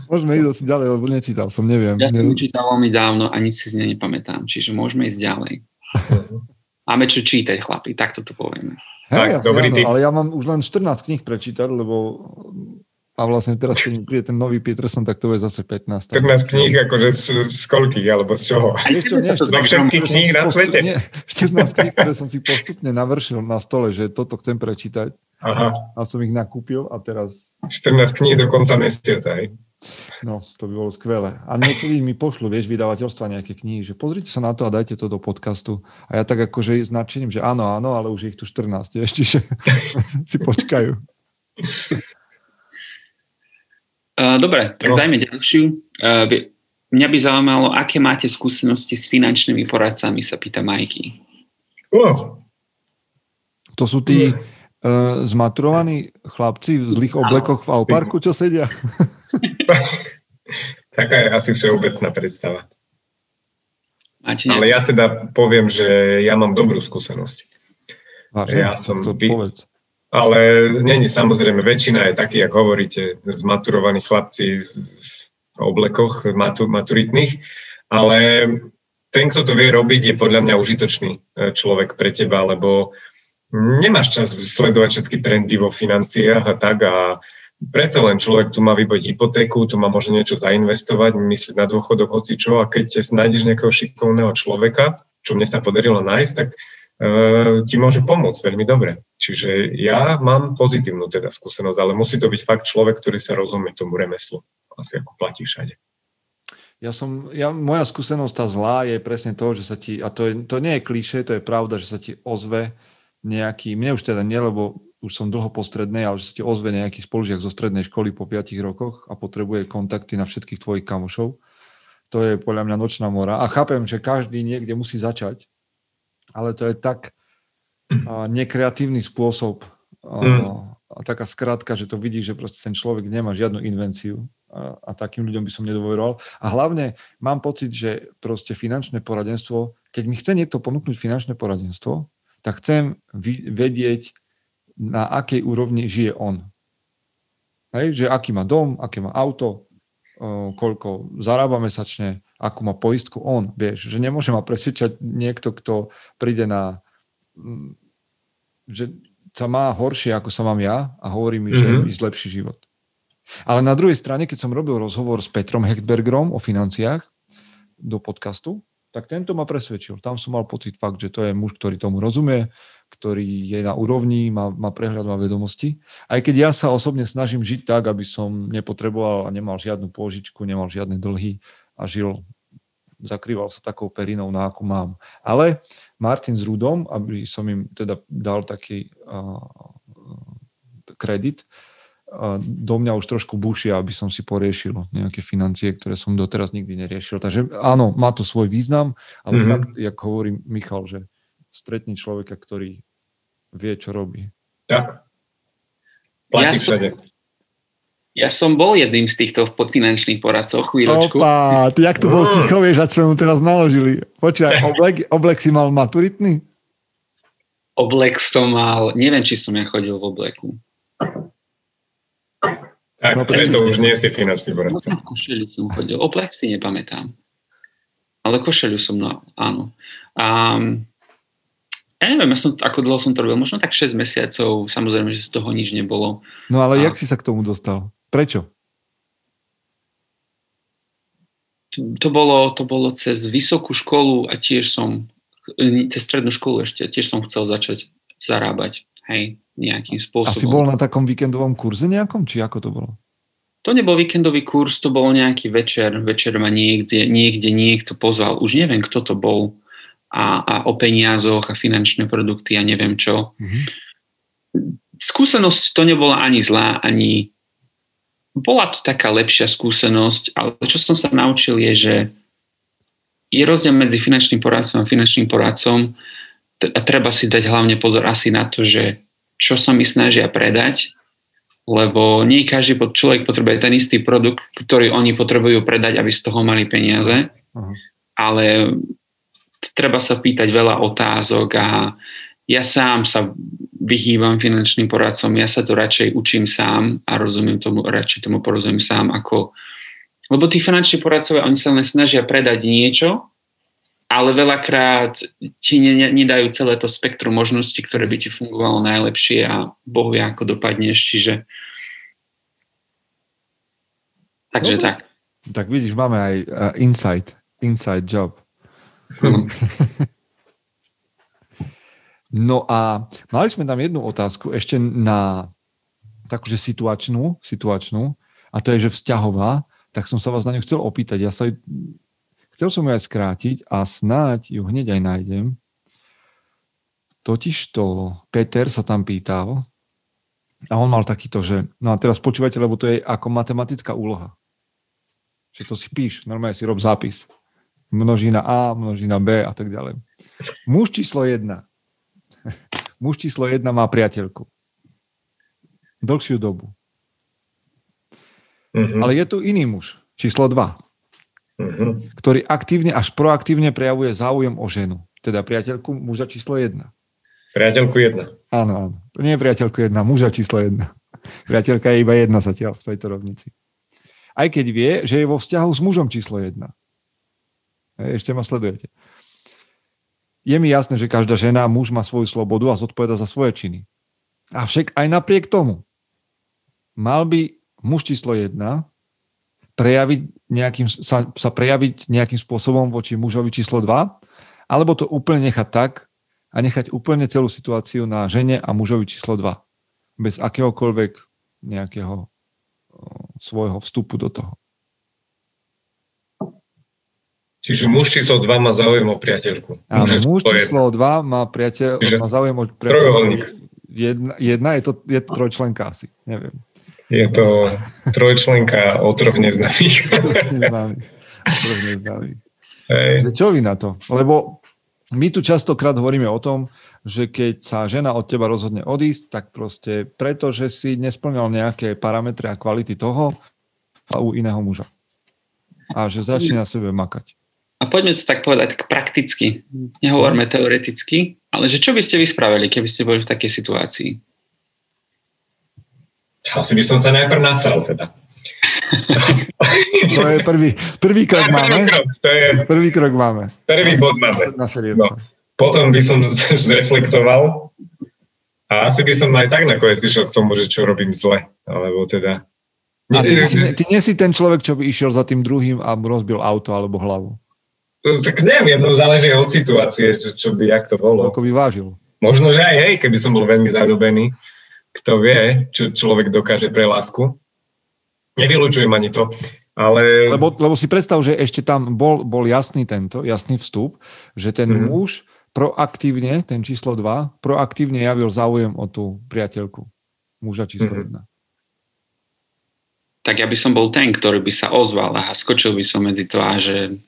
Môžeme ísť asi ďalej, lebo nečítal som, neviem. Ja som čítal veľmi dávno a nič si z nej nepamätám, čiže môžeme ísť ďalej. Máme čo čítať, chlapi, takto to povieme. Hey, tak, jasne, dobrý áno, ale ja mám už len 14 kníh prečítať, lebo a vlastne teraz, keď príde ten nový Peterson, tak to je zase 15. 15 kníh, akože z, z koľkých, alebo z čoho? Ešte nie, zo všetkých kníh na svete? Nie, 14 kníh, ktoré som si postupne navršil na stole, že toto chcem prečítať. Aha. A som ich nakúpil a teraz... 14 kníh do konca mesiaca, hej? No, to by bolo skvelé. A niekedy mi pošlu, vieš, vydavateľstva nejaké knihy, že pozrite sa na to a dajte to do podcastu. A ja tak akože značením, že áno, áno, ale už ich tu 14, ešte, že si počkajú. Dobre, tak no. dajme ďalšiu. Mňa by zaujímalo, aké máte skúsenosti s finančnými poradcami, sa pýta Majky. Oh. To sú tí uh, zmaturovaní chlapci v zlých oblekoch v Auparku, čo sedia? [laughs] Taká je asi všeobecná predstava. Máte Ale ja teda poviem, že ja mám dobrú skúsenosť. Vážne? Ja som to vy... povedz. Ale není samozrejme, väčšina je taký, ako hovoríte, zmaturovaní chlapci v oblekoch matu, maturitných, ale ten, kto to vie robiť, je podľa mňa užitočný e, človek pre teba, lebo nemáš čas sledovať všetky trendy vo financiách a tak a predsa len človek tu má vybaviť hypotéku, tu má možno niečo zainvestovať, myslieť na dôchodok, hoci čo, a keď nájdeš nejakého šikovného človeka, čo mne sa podarilo nájsť, tak uh, ti môže pomôcť veľmi dobre. Čiže ja mám pozitívnu teda skúsenosť, ale musí to byť fakt človek, ktorý sa rozumie tomu remeslu. Asi ako platí všade. Ja som, ja, moja skúsenosť tá zlá je presne to, že sa ti, a to, je, to nie je klíše, to je pravda, že sa ti ozve nejaký, mne už teda nie, lebo už som dlho po strednej, ale že sa ti ozve nejaký spolužiak zo strednej školy po 5 rokoch a potrebuje kontakty na všetkých tvojich kamošov. To je podľa mňa nočná mora. A chápem, že každý niekde musí začať, ale to je tak a, nekreatívny spôsob a, mm. a taká skratka, že to vidí, že proste ten človek nemá žiadnu invenciu a, a takým ľuďom by som nedôveroval. A hlavne mám pocit, že proste finančné poradenstvo, keď mi chce niekto ponúknuť finančné poradenstvo, tak chcem vedieť, na akej úrovni žije on. Hej, že aký má dom, aké má auto, koľko zarába mesačne, akú má poistku on, vieš, že nemôže ma presvedčať niekto, kto príde na, že sa má horšie, ako sa mám ja a hovorí mi, mm-hmm. že mi zlepší život. Ale na druhej strane, keď som robil rozhovor s Petrom Hechtbergerom o financiách do podcastu, tak tento ma presvedčil. Tam som mal pocit fakt, že to je muž, ktorý tomu rozumie, ktorý je na úrovni, má, má prehľad, má vedomosti. Aj keď ja sa osobne snažím žiť tak, aby som nepotreboval a nemal žiadnu pôžičku, nemal žiadne dlhy a žil, zakrýval sa takou perinou, na akú mám. Ale Martin s Rudom, aby som im teda dal taký uh, kredit, uh, do mňa už trošku bušia, aby som si poriešil nejaké financie, ktoré som doteraz nikdy neriešil. Takže áno, má to svoj význam, ale mm-hmm. fakt, jak hovorí Michal, že stretni človeka, ktorý vie, čo robí. Tak. Platí ja všade. Som, ja som bol jedným z týchto finančných poradcov chvíľočku. Opa, ty jak to bol mm. ticho, vieš, a čo mu teraz naložili. Počkaj, oblek, oblek si mal maturitný? Oblek som mal, neviem, či som ja chodil v obleku. Tak, no, to už nie si finančný poradca. No, košeli som chodil. Oblek si nepamätám. Ale košelu som, no, áno. Um, ja neviem, ja som, ako dlho som to robil, možno tak 6 mesiacov, samozrejme, že z toho nič nebolo. No ale a... jak si sa k tomu dostal? Prečo? To, to, bolo, to bolo cez vysokú školu a tiež som, cez strednú školu ešte, tiež som chcel začať zarábať, hej, nejakým spôsobom. Asi bol na takom víkendovom kurze nejakom, či ako to bolo? To nebol víkendový kurz, to bol nejaký večer, večer ma niekde, niekde niekto pozval, už neviem, kto to bol, a, a o peniazoch a finančné produkty a neviem čo. Mm-hmm. Skúsenosť to nebola ani zlá, ani bola to taká lepšia skúsenosť, ale čo som sa naučil je, že je rozdiel medzi finančným poradcom a finančným poradcom a treba si dať hlavne pozor asi na to, že čo sa mi snažia predať, lebo nie každý človek potrebuje ten istý produkt, ktorý oni potrebujú predať, aby z toho mali peniaze, uh-huh. ale treba sa pýtať veľa otázok a ja sám sa vyhýbam finančným poradcom, ja sa to radšej učím sám a rozumiem tomu, radšej tomu porozumiem sám ako lebo tí finanční poradcovia, oni sa len snažia predať niečo, ale veľakrát ti nedajú celé to spektrum možností, ktoré by ti fungovalo najlepšie a Boh vie, ako dopadneš, čiže takže no, tak. Tak vidíš, máme aj uh, insight, inside job. [laughs] No a mali sme tam jednu otázku ešte na takúže situačnú, situačnú, a to je, že vzťahová, tak som sa vás na ňu chcel opýtať. Ja sa chcel som ju aj skrátiť a snáď ju hneď aj nájdem. Totižto Peter sa tam pýtal a on mal takýto, že no a teraz počúvajte, lebo to je ako matematická úloha. Že to si píš, normálne si rob zápis. Množina A, množina B a tak ďalej. Muž číslo 1. [laughs] Muž číslo 1 má priateľku. Dlhšiu dobu. Mm-hmm. Ale je tu iný muž, číslo 2, mm-hmm. ktorý aktívne až proaktívne prejavuje záujem o ženu. Teda priateľku muža číslo 1. Priateľku 1. Áno, áno. Nie priateľku 1, muža číslo 1. Priateľka je iba jedna zatiaľ v tejto rovnici. Aj keď vie, že je vo vzťahu s mužom číslo 1. Ešte ma sledujete. Je mi jasné, že každá žena, muž má svoju slobodu a zodpoveda za svoje činy. Avšak aj napriek tomu mal by muž číslo jedna prejaviť nejakým, sa, sa prejaviť nejakým spôsobom voči mužovi číslo 2, alebo to úplne nechať tak a nechať úplne celú situáciu na žene a mužovi číslo 2. Bez akéhokoľvek nejakého svojho vstupu do toho. Čiže muž číslo 2 má záujem o priateľku. Áno, muž číslo 2 má, priateľ, má záujem o priateľku. Jedna, jedna je, to, je to trojčlenka asi, neviem. Je to trojčlenka o troch neznámych. [laughs] troch neznámych. Čo vy na to? Lebo my tu častokrát hovoríme o tom, že keď sa žena od teba rozhodne odísť, tak proste preto, že si nesplňal nejaké parametre a kvality toho a u iného muža. A že začne na sebe makať. A poďme to tak povedať tak prakticky. Nehovorme teoreticky, ale že čo by ste vy spravili, keby ste boli v takej situácii? Asi by som sa najprv nasral teda. to je prvý, prvý krok máme. Krok, to je, prvý krok máme. Prvý bod máme. Na no, potom by som [laughs] zreflektoval a asi by som aj tak nakoniec prišiel k tomu, že čo robím zle. Alebo teda... A ty, ty nie si ten človek, čo by išiel za tým druhým a rozbil auto alebo hlavu. Tak neviem, no záleží od situácie, čo, čo by, jak to bolo. Ako by vážil. Možno, že aj hej, keby som bol veľmi zadobený kto vie, čo človek dokáže pre lásku. Nevylučujem ani to, ale... Lebo, lebo si predstav, že ešte tam bol, bol jasný tento, jasný vstup, že ten mm-hmm. muž proaktívne, ten číslo 2, proaktívne javil záujem o tú priateľku muža číslo 1. Mm-hmm. Tak ja by som bol ten, ktorý by sa ozval a skočil by som medzi to a že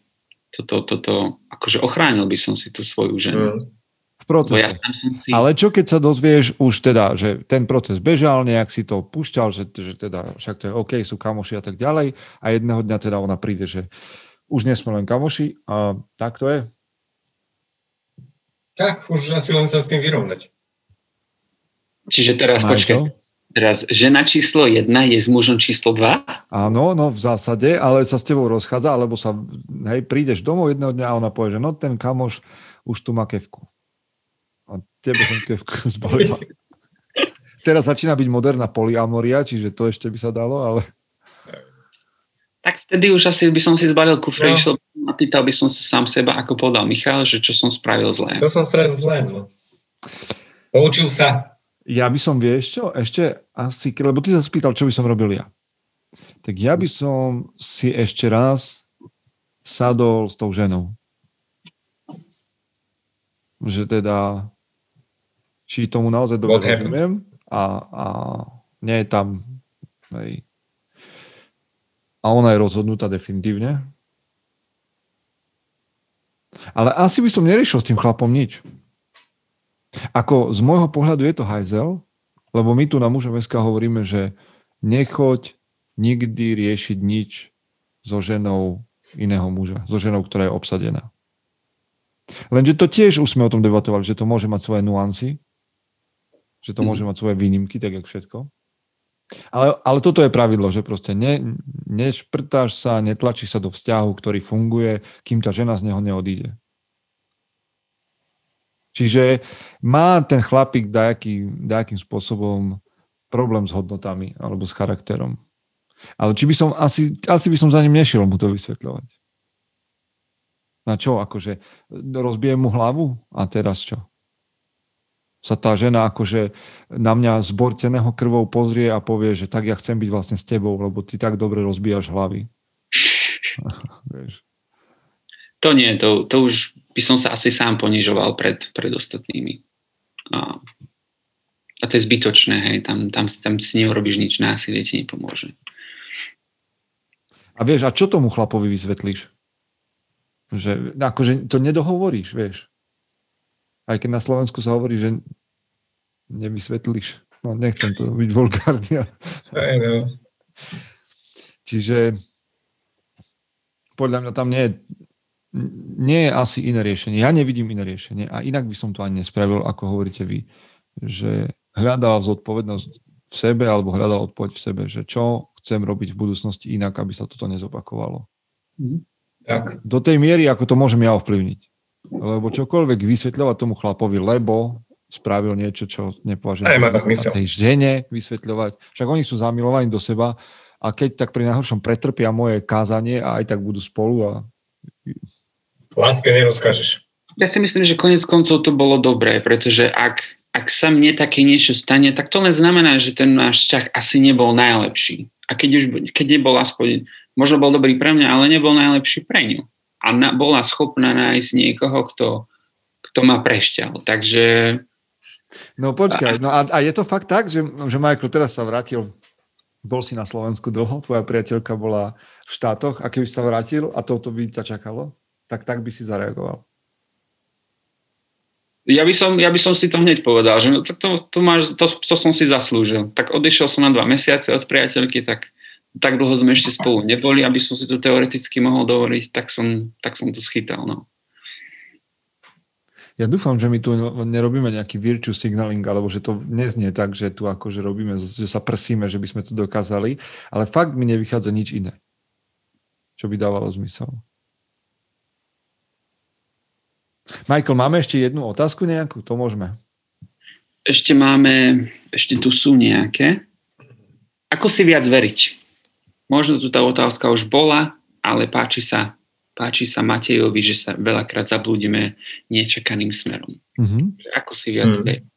toto, toto, akože ochránil by som si tú svoju ženu. Mm v procese. Ja si... Ale čo keď sa dozvieš už teda, že ten proces bežal, nejak si to púšťal, že, že teda však to je OK, sú kamoši a tak ďalej a jedného dňa teda ona príde, že už nie sme len kamoši a tak to je? Tak, už asi len sa s tým vyrovnať. Čiže teraz, Máš počkaj, to? teraz žena číslo jedna je s mužom číslo dva? Áno, no v zásade, ale sa s tebou rozchádza, alebo sa, hej, prídeš domov jedného dňa a ona povie, že no ten kamoš už tu má kevku. Tebe som kevku zbalila. Teraz začína byť moderná poliamoria, čiže to ešte by sa dalo, ale... Tak vtedy už asi by som si zbalil kufre, no. išiel a pýtal by som sa sám seba, ako povedal Michal, že čo som spravil zlé. Čo som spravil zlé, no. Poučil sa. Ja by som, vieš čo, ešte asi, lebo ty sa spýtal, čo by som robil ja. Tak ja by som si ešte raz sadol s tou ženou. Že teda či tomu naozaj dobre rozumiem a, a nie je tam hej, a ona je rozhodnutá definitívne. Ale asi by som neriešil s tým chlapom nič. Ako z môjho pohľadu je to hajzel, lebo my tu na muža SK hovoríme, že nechoď nikdy riešiť nič so ženou iného muža, so ženou, ktorá je obsadená. Lenže to tiež už sme o tom debatovali, že to môže mať svoje nuancy že to môže mať svoje výnimky, tak jak všetko. Ale, ale toto je pravidlo, že proste ne, nešprtáš sa, netlačíš sa do vzťahu, ktorý funguje, kým tá žena z neho neodíde. Čiže má ten chlapík dajaký, dajakým spôsobom problém s hodnotami alebo s charakterom. Ale či by som, asi, asi by som za ním nešiel mu to vysvetľovať. Na čo? Akože rozbijem mu hlavu a teraz čo? Sa tá žena akože na mňa zborteného krvou pozrie a povie, že tak ja chcem byť vlastne s tebou, lebo ty tak dobre rozbíjaš hlavy. [laughs] to nie, to, to už by som sa asi sám ponižoval pred, pred ostatnými. A, a to je zbytočné, hej, tam, tam, tam si neurobíš nič, násilie ti nepomôže. A vieš, a čo tomu chlapovi vysvetlíš? Že akože to nedohovoríš, vieš. Aj keď na Slovensku sa hovorí, že nevysvetlíš. No, nechcem to byť vulgárny. No. Čiže podľa mňa tam nie je, nie je asi iné riešenie. Ja nevidím iné riešenie a inak by som to ani nespravil, ako hovoríte vy, že hľadal zodpovednosť v sebe alebo hľadal odpoveď v sebe, že čo chcem robiť v budúcnosti inak, aby sa toto nezopakovalo. Mm. Tak. Do tej miery, ako to môžem ja ovplyvniť. Lebo čokoľvek vysvetľovať tomu chlapovi, lebo spravil niečo, čo nepovažujem. Aj, má zmysel. Tej žene vysvetľovať. Však oni sú zamilovaní do seba a keď tak pri najhoršom pretrpia moje kázanie a aj tak budú spolu a... Láske nerozkážeš. Ja si myslím, že konec koncov to bolo dobré, pretože ak, ak sa mne také niečo stane, tak to len znamená, že ten náš vzťah asi nebol najlepší. A keď už keď nebol aspoň, možno bol dobrý pre mňa, ale nebol najlepší pre ňu a na, bola schopná nájsť niekoho, kto, kto ma prešťal. Takže... No počkaj, no a, a je to fakt tak, že, že Michael teraz sa vrátil, bol si na Slovensku dlho, tvoja priateľka bola v štátoch a keby sa vrátil a toto by ťa čakalo, tak tak by si zareagoval. Ja by, som, ja by som si to hneď povedal, že no, to, to, to, máš, to, to som si zaslúžil. Tak odišiel som na dva mesiace od priateľky, tak tak dlho sme ešte spolu neboli, aby som si to teoreticky mohol dovoliť, tak som, tak som to schytal. No. Ja dúfam, že my tu nerobíme nejaký virtue signaling, alebo že to neznie tak, že tu akože robíme, že sa prsíme, že by sme to dokázali, ale fakt mi nevychádza nič iné, čo by dávalo zmysel. Michael, máme ešte jednu otázku nejakú? To môžeme. Ešte máme, ešte tu sú nejaké. Ako si viac veriť? Možno tu tá otázka už bola, ale páči sa, páči sa Matejovi, že sa veľakrát zablúdime nečakaným smerom. Mm-hmm. Ako si viac mm-hmm.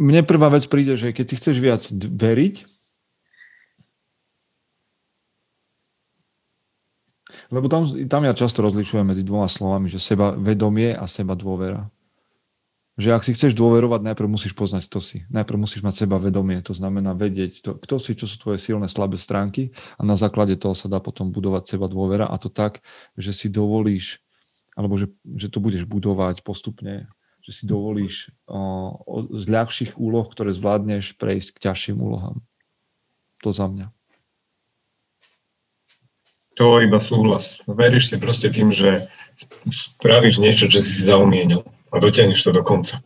Mne prvá vec príde, že keď si chceš viac veriť, lebo tam, tam ja často rozlišujem medzi dvoma slovami, že seba vedomie a seba dôvera že ak si chceš dôverovať, najprv musíš poznať, kto si. Najprv musíš mať seba vedomie, to znamená vedieť, to, kto si, čo sú tvoje silné, slabé stránky a na základe toho sa dá potom budovať seba dôvera a to tak, že si dovolíš, alebo že, že to budeš budovať postupne, že si dovolíš o, o, z ľahších úloh, ktoré zvládneš, prejsť k ťažším úlohám. To za mňa. To iba súhlas. Veríš si proste tým, že spravíš niečo, čo si zaumienil a dotiahneš to do konca.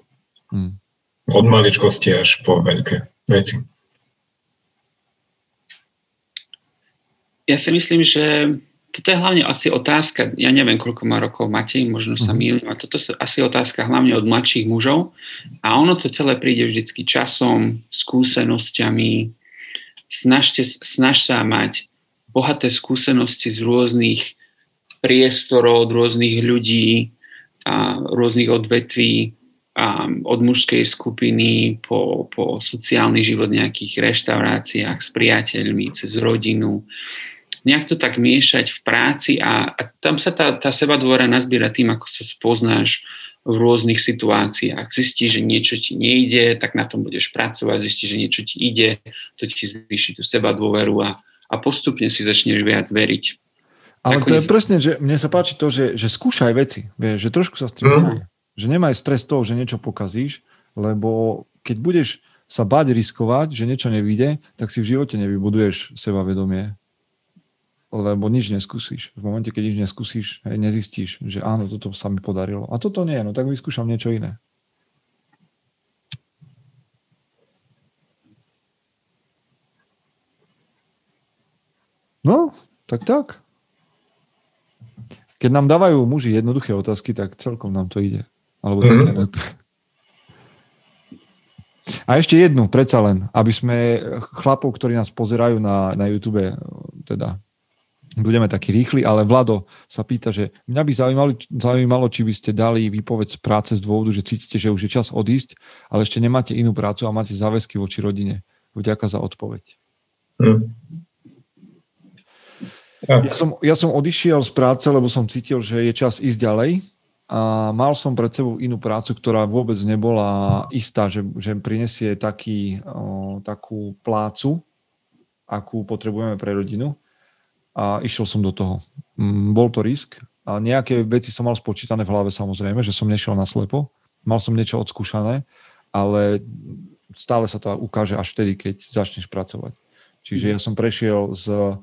Hmm. Od maličkosti až po veľké veci. Ja si myslím, že toto je hlavne asi otázka, ja neviem, koľko má rokov Matej, možno sa mhm. mýlim, a toto je asi otázka hlavne od mladších mužov a ono to celé príde vždycky časom, skúsenosťami, snažte, snaž sa mať bohaté skúsenosti z rôznych priestorov, od rôznych ľudí, a rôznych odvetví, a od mužskej skupiny po, po sociálny život v nejakých reštauráciách s priateľmi, cez rodinu. Nejak to tak miešať v práci a, a tam sa tá, tá seba dôvera nazbiera tým, ako sa spoznáš v rôznych situáciách. Zistíš, že niečo ti nejde, tak na tom budeš pracovať, zistíš, že niečo ti ide, to ti zvýši tú seba dôveru a, a postupne si začneš viac veriť. Ale to je presne, že mne sa páči to, že, že skúšaj veci, vieš, že trošku sa s tým mm. Že nemaj stres toho, že niečo pokazíš, lebo keď budeš sa bať riskovať, že niečo nevíde, tak si v živote nevybuduješ sebavedomie. Lebo nič neskúsiš. V momente, keď nič neskúsiš, hej, nezistíš, že áno, toto sa mi podarilo. A toto nie, no tak vyskúšam niečo iné. No, tak tak. Keď nám dávajú muži jednoduché otázky, tak celkom nám to ide. Alebo mm-hmm. také. A ešte jednu, predsa len, aby sme chlapov, ktorí nás pozerajú na, na YouTube, teda budeme takí rýchli, ale Vlado sa pýta, že mňa by zaujímalo, zaujímalo, či by ste dali výpoveď z práce z dôvodu, že cítite, že už je čas odísť, ale ešte nemáte inú prácu a máte záväzky voči rodine. Vďaka za odpoveď. Hmm. Ja, som, ja som odišiel z práce, lebo som cítil, že je čas ísť ďalej a mal som pred sebou inú prácu, ktorá vôbec nebola istá, že, že prinesie taký, o, takú plácu, akú potrebujeme pre rodinu a išiel som do toho. Mm, bol to risk a nejaké veci som mal spočítané v hlave samozrejme, že som nešiel na slepo. Mal som niečo odskúšané, ale stále sa to ukáže až vtedy, keď začneš pracovať. Čiže ja som prešiel z,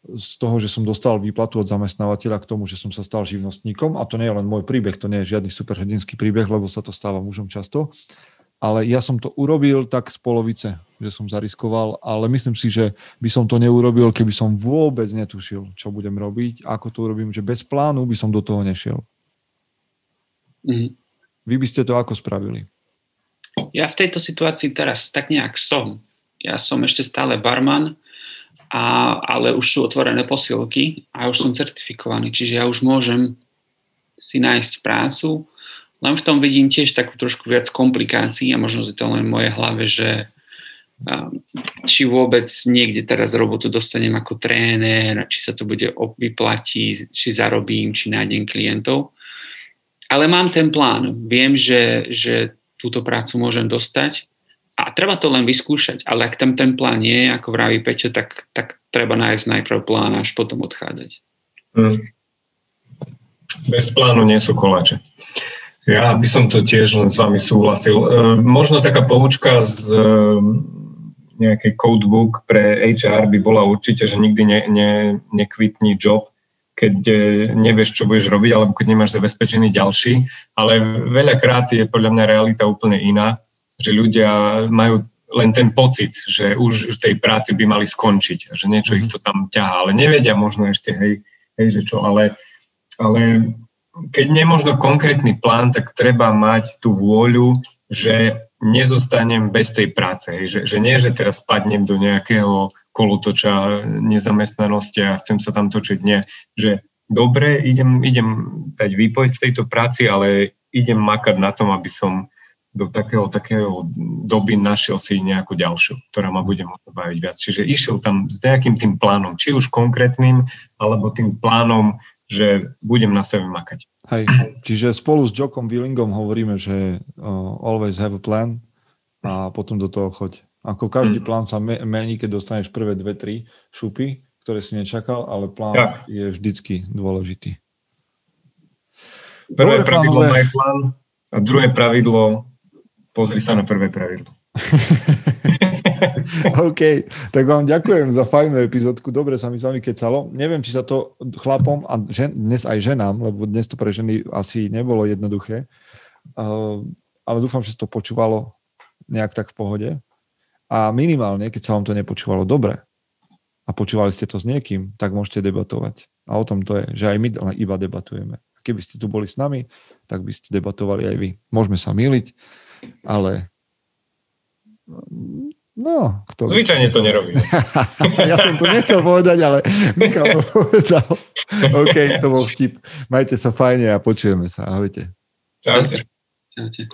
z toho, že som dostal výplatu od zamestnávateľa k tomu, že som sa stal živnostníkom a to nie je len môj príbeh, to nie je žiadny superhrdinský príbeh, lebo sa to stáva mužom často, ale ja som to urobil tak z polovice, že som zariskoval, ale myslím si, že by som to neurobil, keby som vôbec netušil, čo budem robiť, ako to urobím, že bez plánu by som do toho nešiel. Mm. Vy by ste to ako spravili? Ja v tejto situácii teraz tak nejak som. Ja som ešte stále barman, a, ale už sú otvorené posilky a už som certifikovaný, čiže ja už môžem si nájsť prácu, len v tom vidím tiež takú trošku viac komplikácií a možno je to len v mojej hlave, že či vôbec niekde teraz robotu dostanem ako tréner, či sa to bude vyplatí, či zarobím, či nájdem klientov. Ale mám ten plán. Viem, že, že túto prácu môžem dostať a treba to len vyskúšať. Ale ak tam ten plán nie je, ako vraví Peťo, tak, tak treba nájsť najprv plán až potom odchádzať. Hmm. Bez plánu nie sú koláče. Ja by som to tiež len s vami súhlasil. E, možno taká poučka z e, nejakej codebook pre HR by bola určite, že nikdy ne, ne, nekvitni job, keď e, nevieš, čo budeš robiť, alebo keď nemáš zabezpečený ďalší. Ale veľakrát je podľa mňa realita úplne iná, že ľudia majú len ten pocit, že už v tej práci by mali skončiť, že niečo ich to tam ťahá, ale nevedia možno ešte, hej, hej že čo, ale, ale keď nemožno konkrétny plán, tak treba mať tú vôľu, že nezostanem bez tej práce. Že, že nie, že teraz spadnem do nejakého kolotoča nezamestnanosti a chcem sa tam točiť. Nie. Že dobre, idem, idem dať výpoveď v tejto práci, ale idem makať na tom, aby som do takého, takého doby našiel si nejakú ďalšiu, ktorá ma bude môcť baviť viac. Čiže išiel tam s nejakým tým plánom, či už konkrétnym, alebo tým plánom že budem na sebe makať. Hej, čiže spolu s Jokom Willingom hovoríme, že uh, always have a plan a potom do toho choď. Ako každý mm. plán sa mení, keď dostaneš prvé dve, tri šupy, ktoré si nečakal, ale plán tak. je vždycky dôležitý. Prvé Dobre, pravidlo maj plán a druhé pravidlo pozri sa na prvé pravidlo. [laughs] OK, tak vám ďakujem za fajnú epizódku, dobre sa mi s vami kecalo. Neviem, či sa to chlapom a žen, dnes aj ženám, lebo dnes to pre ženy asi nebolo jednoduché, uh, ale dúfam, že to počúvalo nejak tak v pohode. A minimálne, keď sa vám to nepočúvalo dobre a počúvali ste to s niekým, tak môžete debatovať. A o tom to je, že aj my iba debatujeme. Keby ste tu boli s nami, tak by ste debatovali aj vy. Môžeme sa miliť, ale No, kto Zvyčajne to nerobí. [laughs] ja som to nechcel povedať, ale Michal to povedal. OK, to bol vtip. Majte sa fajne a počujeme sa. Ahojte. Čaute. Čaute.